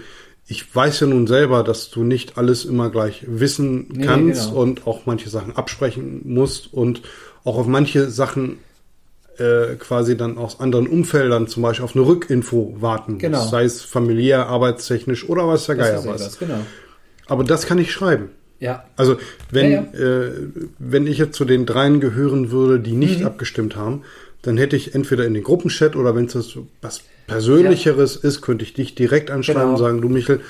ich weiß ja nun selber, dass du nicht alles immer gleich wissen Nee, kannst genau. und auch manche Sachen absprechen musst und auch auf manche Sachen äh, quasi dann aus anderen Umfeldern, zum Beispiel auf eine Rückinfo warten. Genau. Sei es familiär, arbeitstechnisch oder was der Geier ist ja was. das, genau. Aber das kann ich schreiben. Ja. Also wenn, Ja, Äh, wenn ich jetzt zu den dreien gehören würde, die nicht Mhm. abgestimmt haben, dann hätte ich entweder in den Gruppenchat oder wenn es was Persönlicheres ist, könnte ich dich direkt anschreiben Genau. und sagen, du Michel,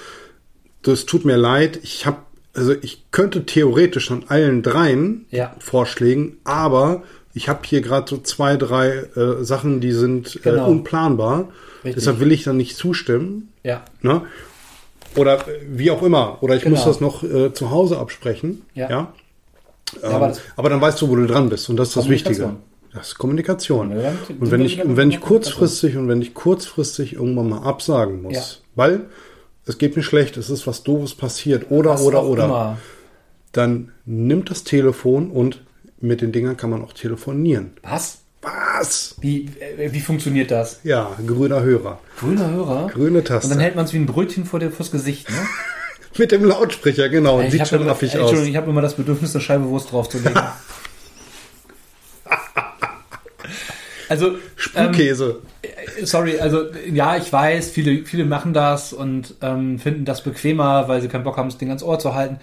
das tut mir leid, ich habe, also ich könnte theoretisch an allen dreien Ja. Vorschlägen, aber ich habe hier gerade so zwei, drei äh, Sachen, die sind äh, Genau. unplanbar. Richtig. Deshalb will ich dann nicht zustimmen. Ja. Ne? Oder äh, wie auch immer. Oder ich Genau. muss das noch äh, zu Hause absprechen. Ja. Ja. Ähm, aber aber dann weißt du, wo du dran bist. Und das ist das Wichtige. Das ist Kommunikation. Ja, dann- und wenn ich, und wenn ich kurzfristig und wenn ich kurzfristig irgendwann mal absagen muss, Ja. weil es geht mir schlecht, es ist was Doofes passiert oder Was oder oder, Immer. dann nimmt das Telefon und mit den Dingern kann man auch telefonieren. Was? Was? Wie, äh, wie funktioniert das? Ja, grüner Hörer. Grüner Hörer. Grüne Taste. Und dann hält man es wie ein Brötchen vor dir fürs Gesicht, ne? (laughs) Mit dem Lautsprecher, genau. Ich sieht schon immer, affig aus. Entschuldigung, ich habe immer das Bedürfnis, eine Scheibe Wurst draufzulegen. (laughs) also, Sprühkäse. ähm, sorry, also ja, ich weiß, viele, viele machen das und ähm, finden das bequemer, weil sie keinen Bock haben, das Ding ans Ohr zu halten.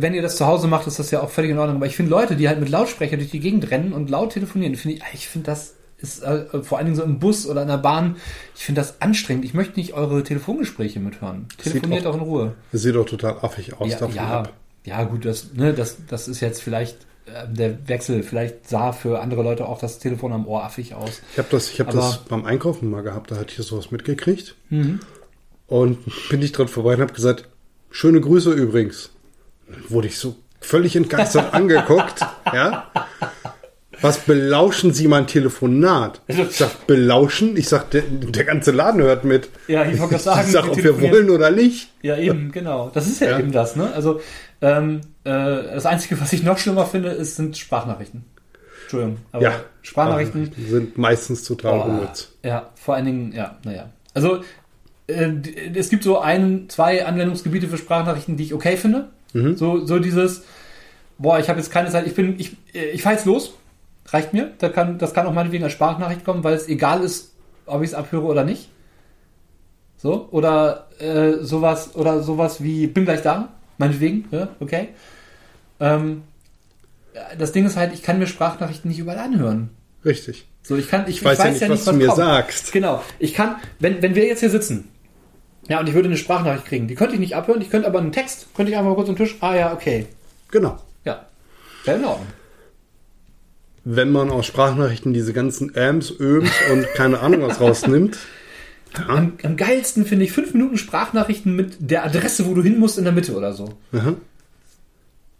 Wenn ihr das zu Hause macht, ist das ja auch völlig in Ordnung. Aber ich finde Leute, die halt mit Lautsprecher durch die Gegend rennen und laut telefonieren, finde ich, ich finde das ist äh, vor allen Dingen so im Bus oder in der Bahn, ich finde das anstrengend. Ich möchte nicht eure Telefongespräche mithören. Telefoniert auch- auch in Ruhe. Das sieht doch total affig aus. Ja, ja, ab. ja, gut, das, ne, das, das ist jetzt vielleicht äh, der Wechsel. Vielleicht sah für andere Leute auch das Telefon am Ohr affig aus. Ich habe das, ich hab Aber- das beim Einkaufen mal gehabt, da hatte ich sowas mitgekriegt. Mhm. Und bin ich dran vorbei und habe gesagt, schöne Grüße übrigens. Wurde ich so völlig entgeistert (laughs) angeguckt. Ja. Was belauschen Sie mein Telefonat? Ich sag, belauschen? Ich sag, der, der ganze Laden hört mit. Ja, ich wollte (laughs) sagen, Ich sag, ob wir wollen oder nicht. Ja, eben, genau. Das ist ja, Ja. eben das, ne? Also, ähm, äh, das Einzige, was ich noch schlimmer finde, ist, sind Sprachnachrichten. Entschuldigung, aber Ja. Sprachnachrichten. Sind meistens total Oh, unnütz. ja, vor allen Dingen, ja, naja. Also, äh, es gibt so ein, zwei Anwendungsgebiete für Sprachnachrichten, die ich okay finde. Mhm. So, so dieses, boah, ich habe jetzt keine Zeit, ich bin, ich, äh, ich fahr jetzt los, reicht mir. Da kann, das kann auch meinetwegen als Sprachnachricht kommen, weil es egal ist, ob ich es abhöre oder nicht. So, oder äh, sowas, oder sowas wie, bin gleich da, meinetwegen, ja, okay. Ähm, das Ding ist halt, ich kann mir Sprachnachrichten nicht überall anhören. Richtig. So, ich kann, ich, Ich weiß ja nicht, was du mir kommt. sagst. Genau. Ich kann, wenn, wenn wir jetzt hier sitzen, ja, und ich würde eine Sprachnachricht kriegen, die könnte ich nicht abhören, ich könnte aber einen Text, könnte ich einfach mal kurz am Tisch, ah ja, okay. Genau. Ja. Wäre in Ordnung. Wenn man aus Sprachnachrichten diese ganzen Ams, Öms und keine Ahnung was rausnimmt. (laughs) Am, am geilsten finde ich fünf Minuten Sprachnachrichten mit der Adresse, wo du hin musst, in der Mitte oder so. Aha.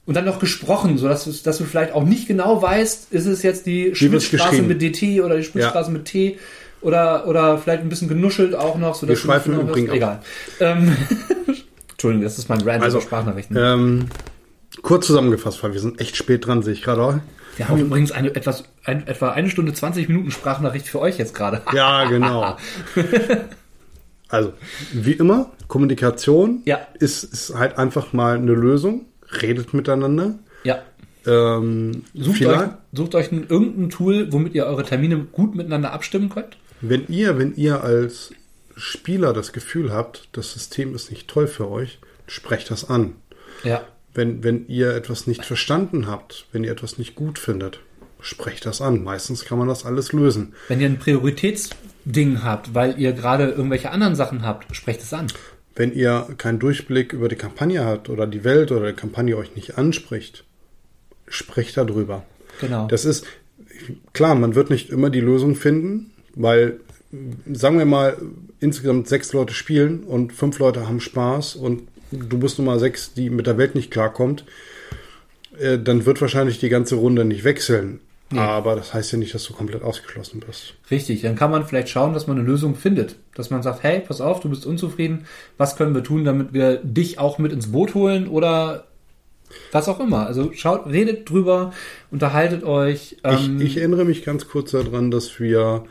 Und dann noch gesprochen, sodass du, dass du vielleicht auch nicht genau weißt, ist es jetzt die geschrieben? mit DT oder die Schmitzstraße mit T oder, oder vielleicht ein bisschen genuschelt auch noch. Sodass Wir schweifen nicht im Übrigen. Egal. Ähm, (laughs) Entschuldigung, das ist mein Rant Also, Sprachnachrichten. Ähm, kurz zusammengefasst, weil wir sind echt spät dran, sehe ich gerade. auch. Wir haben übrigens eine etwas, ein, etwa eine Stunde 20 Minuten Sprachnachricht für euch jetzt gerade. Ja, genau. (laughs) Also, wie immer, Kommunikation Ja. ist, ist halt einfach mal eine Lösung. Redet miteinander. Ja. Ähm, Sucht euch, sucht euch ein, irgendein Tool, womit ihr eure Termine gut miteinander abstimmen könnt. Wenn ihr, wenn ihr als Spieler das Gefühl habt, das System ist nicht toll für euch, sprecht das an. Ja. Wenn, wenn ihr etwas nicht verstanden habt, wenn ihr etwas nicht gut findet, sprecht das an. Meistens kann man das alles lösen. Wenn ihr ein Prioritätsding habt, weil ihr gerade irgendwelche anderen Sachen habt, sprecht es an. Wenn ihr keinen Durchblick über die Kampagne habt oder die Welt oder die Kampagne euch nicht anspricht, sprecht darüber. Genau. Das ist, klar, man wird nicht immer die Lösung finden, weil, sagen wir mal, insgesamt sechs Leute spielen und fünf Leute haben Spaß und du bist Nummer sechs, die mit der Welt nicht klarkommt, äh, dann wird wahrscheinlich die ganze Runde nicht wechseln. Nee. Aber das heißt ja nicht, dass du komplett ausgeschlossen bist. Richtig, dann kann man vielleicht schauen, dass man eine Lösung findet. Dass man sagt, hey, pass auf, du bist unzufrieden, was können wir tun, damit wir dich auch mit ins Boot holen oder was auch immer. Also schaut, redet drüber, unterhaltet euch. Ähm ich, ich, erinnere mich ganz kurz daran, dass wir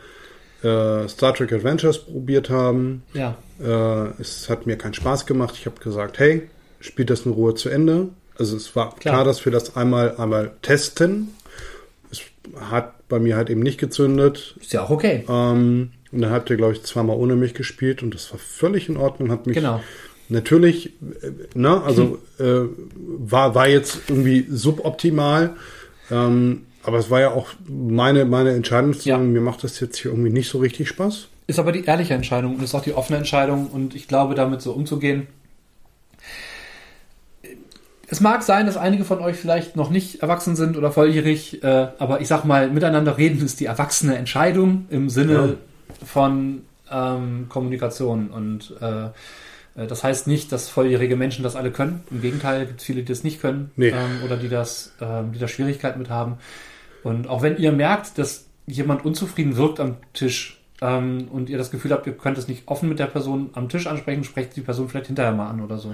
äh, Star Trek Adventures probiert haben. Ja. Äh, es hat mir keinen Spaß gemacht. Ich habe gesagt, hey, spielt das in Ruhe zu Ende. Also es war klar, klar dass wir das einmal einmal testen hat bei mir halt eben nicht gezündet. Ist ja auch okay. Ähm, und dann habt ihr, glaube ich, zweimal ohne mich gespielt und das war völlig in Ordnung. Hat mich genau. natürlich, äh, ne, also äh, war, war jetzt irgendwie suboptimal. Ähm, aber es war ja auch meine, meine Entscheidung zu sagen, ja. mir macht das jetzt hier irgendwie nicht so richtig Spaß. Ist aber die ehrliche Entscheidung und ist auch die offene Entscheidung und ich glaube, damit so umzugehen, es mag sein, dass einige von euch vielleicht noch nicht erwachsen sind oder volljährig, äh, aber ich sag mal, miteinander reden ist die erwachsene Entscheidung im Sinne ja. von ähm, Kommunikation. Und äh, äh, das heißt nicht, dass volljährige Menschen das alle können. Im Gegenteil, gibt es viele, die das nicht können nee. ähm, oder die das, ähm, die da Schwierigkeiten mit haben. Und auch wenn ihr merkt, dass jemand unzufrieden wirkt am Tisch ähm, und ihr das Gefühl habt, ihr könnt es nicht offen mit der Person am Tisch ansprechen, sprecht die Person vielleicht hinterher mal an oder so.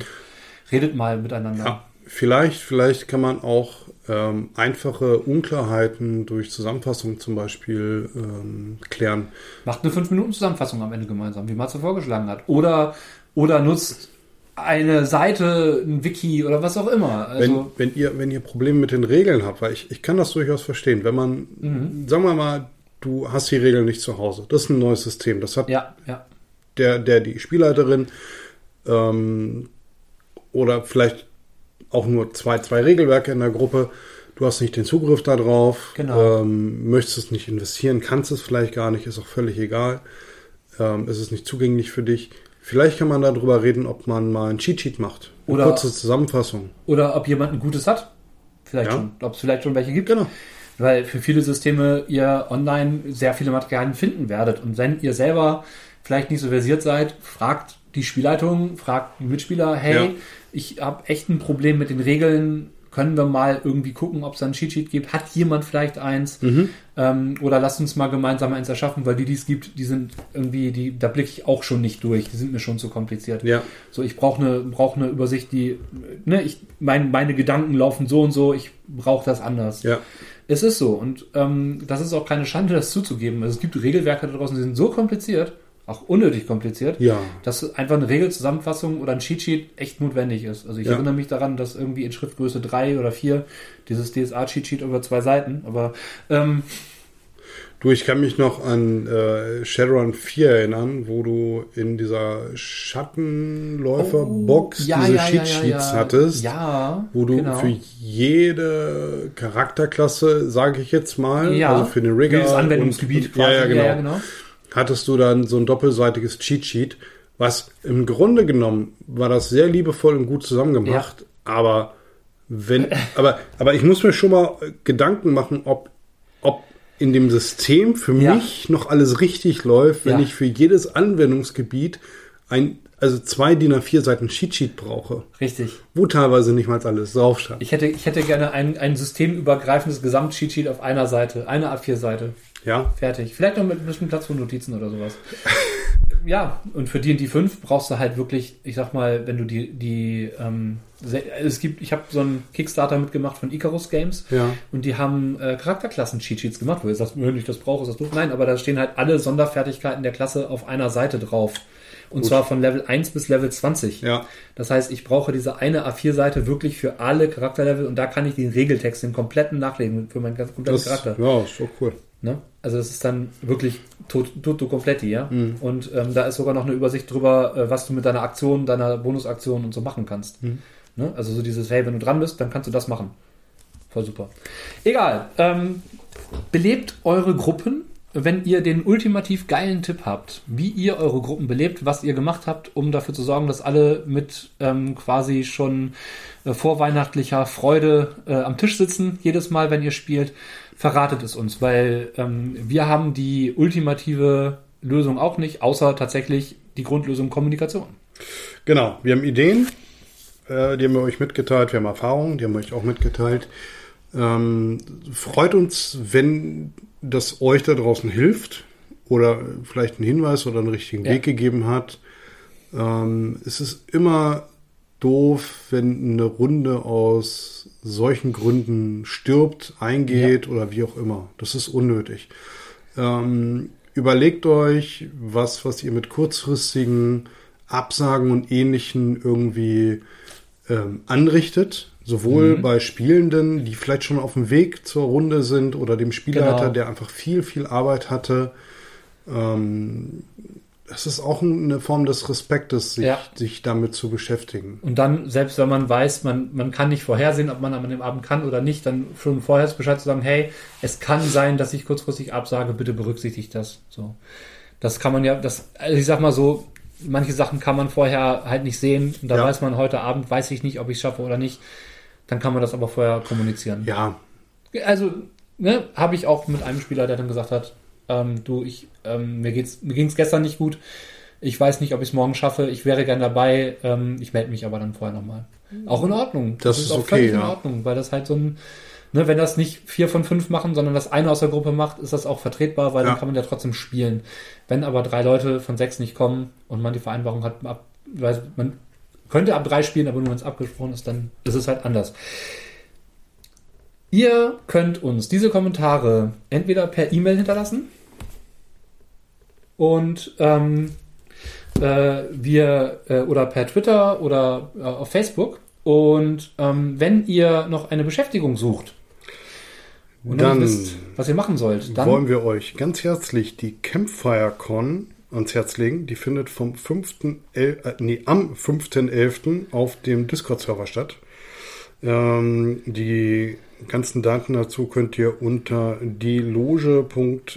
Redet mal miteinander. Ja. Vielleicht, vielleicht kann man auch ähm, einfache Unklarheiten durch Zusammenfassung zum Beispiel ähm, klären. Macht eine 5-Minuten-Zusammenfassung am Ende gemeinsam, wie Matze vorgeschlagen hat. Oder, oder nutzt eine Seite, ein Wiki oder was auch immer. Also wenn, wenn, ihr, wenn ihr Probleme mit den Regeln habt, weil ich, ich kann das durchaus verstehen, wenn man, mhm. sagen wir mal, du hast die Regeln nicht zu Hause. Das ist ein neues System. Das hat ja, ja. Der, der, die Spielleiterin ähm, oder vielleicht auch nur zwei, zwei Regelwerke in der Gruppe. Du hast nicht den Zugriff darauf, genau. ähm, möchtest es nicht investieren, kannst es vielleicht gar nicht, ist auch völlig egal. Ähm, ist es nicht zugänglich für dich. Vielleicht kann man darüber reden, ob man mal ein Cheat Sheet macht. Eine oder, kurze Zusammenfassung. Oder ob jemand ein gutes hat. Vielleicht ja. schon. Ob es vielleicht schon welche gibt. Genau. Weil für viele Systeme ihr online sehr viele Materialien finden werdet. Und wenn ihr selber vielleicht nicht so versiert seid, fragt die Spielleitung, fragt die Mitspieler, hey, ja ich habe echt ein Problem mit den Regeln. Können wir mal irgendwie gucken, ob es ein Cheat Sheet gibt? Hat jemand vielleicht eins? Mhm. Ähm, oder lasst uns mal gemeinsam eins erschaffen, weil die, die es gibt, die sind irgendwie, die, da blicke ich auch schon nicht durch. Die sind mir schon zu kompliziert. Ja. So, ich brauche eine, brauch eine Übersicht, die, ne, ich, mein, meine Gedanken laufen so und so, ich brauche das anders. Ja. Es ist so. Und ähm, das ist auch keine Schande, das zuzugeben. Also es gibt Regelwerke da draußen, die sind so kompliziert auch unnötig kompliziert, ja. dass einfach eine Regelzusammenfassung oder ein Cheatsheet echt notwendig ist. Also ich ja. erinnere mich daran, dass irgendwie in Schriftgröße 3 oder 4 dieses DSA-Cheatsheet über zwei Seiten, aber ähm, Du, ich kann mich noch an äh, Shadowrun 4 erinnern, wo du in dieser Schattenläufer-Box oh, ja, diese ja, Cheat-Sheets ja, hattest. Wo du genau. für jede Charakterklasse, sage ich jetzt mal, also für den Rigger. Jedes Anwendungsgebiet und, quasi. Ja, ja, genau. genau hattest du dann so ein doppelseitiges Cheat Sheet, was im Grunde genommen war das sehr liebevoll und gut zusammengemacht, ja. aber wenn, (laughs) aber, aber ich muss mir schon mal Gedanken machen, ob, ob in dem System für ja. mich noch alles richtig läuft, wenn ja. ich für jedes Anwendungsgebiet ein, also zwei DIN A4 Seiten Cheat Sheet brauche. Richtig. Wo teilweise nicht mal alles drauf stand. Ich hätte, ich hätte gerne ein, ein systemübergreifendes Gesamt-Cheat Sheet auf einer Seite, eine A4 Seite. Ja. Fertig. Vielleicht noch mit ein bisschen Platz für Notizen oder sowas. (laughs) ja, und für D&D 5 brauchst du halt wirklich, ich sag mal, wenn du die, die ähm, es gibt, ich habe so einen Kickstarter mitgemacht von Icarus Games ja. und die haben äh, Charakterklassen-Cheat-Sheets gemacht, wo ihr sagt, wenn ich das brauche, ist das doof. Nein, aber da stehen halt alle Sonderfertigkeiten der Klasse auf einer Seite drauf. Und Gut. zwar von Level 1 bis Level 20. Ja. Das heißt, ich brauche diese eine A4-Seite wirklich für alle Charakterlevel und da kann ich den Regeltext, den kompletten nachlegen für meinen kompletten das, Charakter. Ja, ist doch cool. Ne? Also es ist dann wirklich tutto kompletti, ja. Mhm. Und ähm, da ist sogar noch eine Übersicht drüber, äh, was du mit deiner Aktion, deiner Bonusaktion und so machen kannst. Mhm. Ne? Also so dieses, hey, wenn du dran bist, dann kannst du das machen. Voll super. Egal. Ähm, belebt eure Gruppen, wenn ihr den ultimativ geilen Tipp habt, wie ihr eure Gruppen belebt, was ihr gemacht habt, um dafür zu sorgen, dass alle mit ähm, quasi schon äh, vorweihnachtlicher Freude äh, am Tisch sitzen, jedes Mal, wenn ihr spielt verratet es uns, weil ähm, wir haben die ultimative Lösung auch nicht, außer tatsächlich die Grundlösung Kommunikation. Genau, wir haben Ideen, äh, die haben wir euch mitgeteilt, wir haben Erfahrungen, die haben wir euch auch mitgeteilt. Ähm, freut uns, wenn das euch da draußen hilft oder vielleicht einen Hinweis oder einen richtigen Ja. Weg gegeben hat. Ähm, es ist immer doof, wenn eine Runde aus solchen Gründen stirbt, eingeht oder wie auch immer. Das ist unnötig. Ähm, überlegt euch, was, was ihr mit kurzfristigen Absagen und ähnlichen irgendwie ähm, anrichtet. Sowohl bei Spielenden, die vielleicht schon auf dem Weg zur Runde sind, oder dem Spielleiter, Genau. der einfach viel, viel Arbeit hatte. Ähm, das ist auch eine Form des Respektes, sich, Ja. sich damit zu beschäftigen. Und dann, selbst wenn man weiß, man, man kann nicht vorhersehen, ob man an dem Abend kann oder nicht, dann schon vorher Bescheid zu sagen, hey, es kann sein, dass ich kurzfristig absage, bitte berücksichtigt das. So. Das kann man ja, das, also ich sag mal so, manche Sachen kann man vorher halt nicht sehen. Und da Ja. weiß man heute Abend, weiß ich nicht, ob ich es schaffe oder nicht. Dann kann man das aber vorher kommunizieren. Ja, Also, ne, habe ich auch mit einem Spieler, der dann gesagt hat, ähm, du, ich, ähm, mir geht's, mir ging's gestern nicht gut. Ich weiß nicht, ob ich es morgen schaffe. Ich wäre gern dabei. Ähm, ich melde mich aber dann vorher nochmal. Auch in Ordnung. Das ist auch okay, völlig in ja. Ordnung, weil das halt so ein, ne, wenn das nicht vier von fünf machen, sondern das eine aus der Gruppe macht, ist das auch vertretbar, weil Ja. dann kann man ja trotzdem spielen. Wenn aber drei Leute von sechs nicht kommen und man die Vereinbarung hat, ab, weiß, man könnte ab drei spielen, aber nur wenn es abgesprochen ist, dann ist es halt anders. Ihr könnt uns diese Kommentare entweder per E-Mail hinterlassen und ähm, äh, wir äh, oder per Twitter oder äh, auf Facebook. Und ähm, wenn ihr noch eine Beschäftigung sucht und Dann wisst, was ihr machen sollt, dann wollen wir euch ganz herzlich die Campfire Con ans Herz legen. Die findet vom 5. El äh, nee, am 5.11. auf dem Discord-Server statt. Ähm, die ganzen Daten dazu könnt ihr unter die Loge.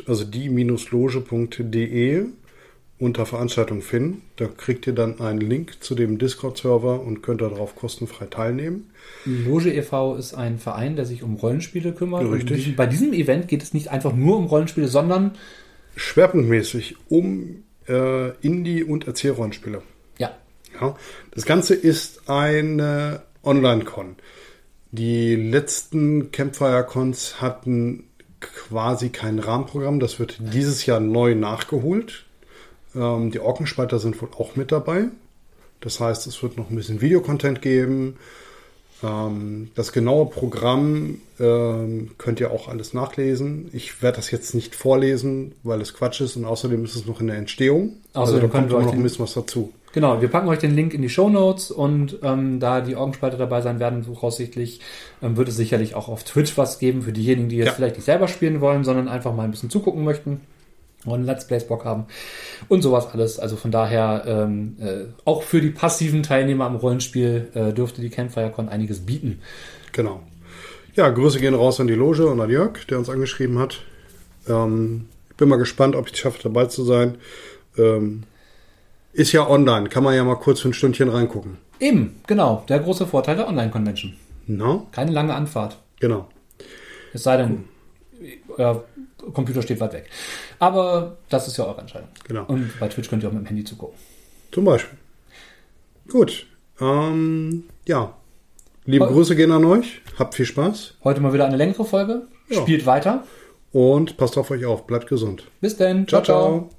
also die-loge.de unter Veranstaltung finden. Da kriegt ihr dann einen Link zu dem Discord-Server und könnt darauf kostenfrei teilnehmen. Loge e.V. ist ein Verein, der sich um Rollenspiele kümmert. Richtig. diesem- bei diesem Event geht es nicht einfach nur um Rollenspiele, sondern Schwerpunktmäßig um äh, Indie- und Erzählrollenspiele. ja, Ja, das Ganze ist eine Online-Con. Die letzten Campfire-Cons hatten quasi kein Rahmenprogramm. Das wird dieses Jahr neu nachgeholt. Ähm, die Orkenspalter sind wohl auch mit dabei. Das heißt, es wird noch ein bisschen Videocontent geben. Ähm, das genaue Programm ähm, könnt ihr auch alles nachlesen. Ich werde das jetzt nicht vorlesen, weil es Quatsch ist und außerdem ist es noch in der Entstehung. Außerdem also da kommt noch ein bisschen was dazu. Genau, wir packen euch den Link in die Show Notes und ähm, da die Augenspalter dabei sein werden, voraussichtlich, ähm, wird es sicherlich auch auf Twitch was geben für diejenigen, die jetzt Ja. vielleicht nicht selber spielen wollen, sondern einfach mal ein bisschen zugucken möchten und Let's Plays Bock haben und sowas alles. Also von daher, ähm, äh, auch für die passiven Teilnehmer am Rollenspiel äh, dürfte die CampfireCon einiges bieten. Genau. Ja, Grüße gehen raus an die Loge und an Jörg, der uns angeschrieben hat. Ähm, ich bin mal gespannt, ob ich es schaffe, dabei zu sein. Ähm, ist ja online, kann man ja mal kurz für ein Stündchen reingucken. Eben, genau, der große Vorteil der Online-Convention. Na, Keine lange Anfahrt. genau. Es sei denn, euer Computer steht weit weg. Aber das ist ja eure Entscheidung. Genau. Und bei Twitch könnt ihr auch mit dem Handy zugucken. Zum Beispiel. Gut. Ähm, ja. Liebe Heu- Grüße gehen an euch. Habt viel Spaß Heute mal wieder eine längere Folge. Ja. Spielt weiter. und passt auf euch auf. Bleibt gesund. Bis dann. ciao. ciao.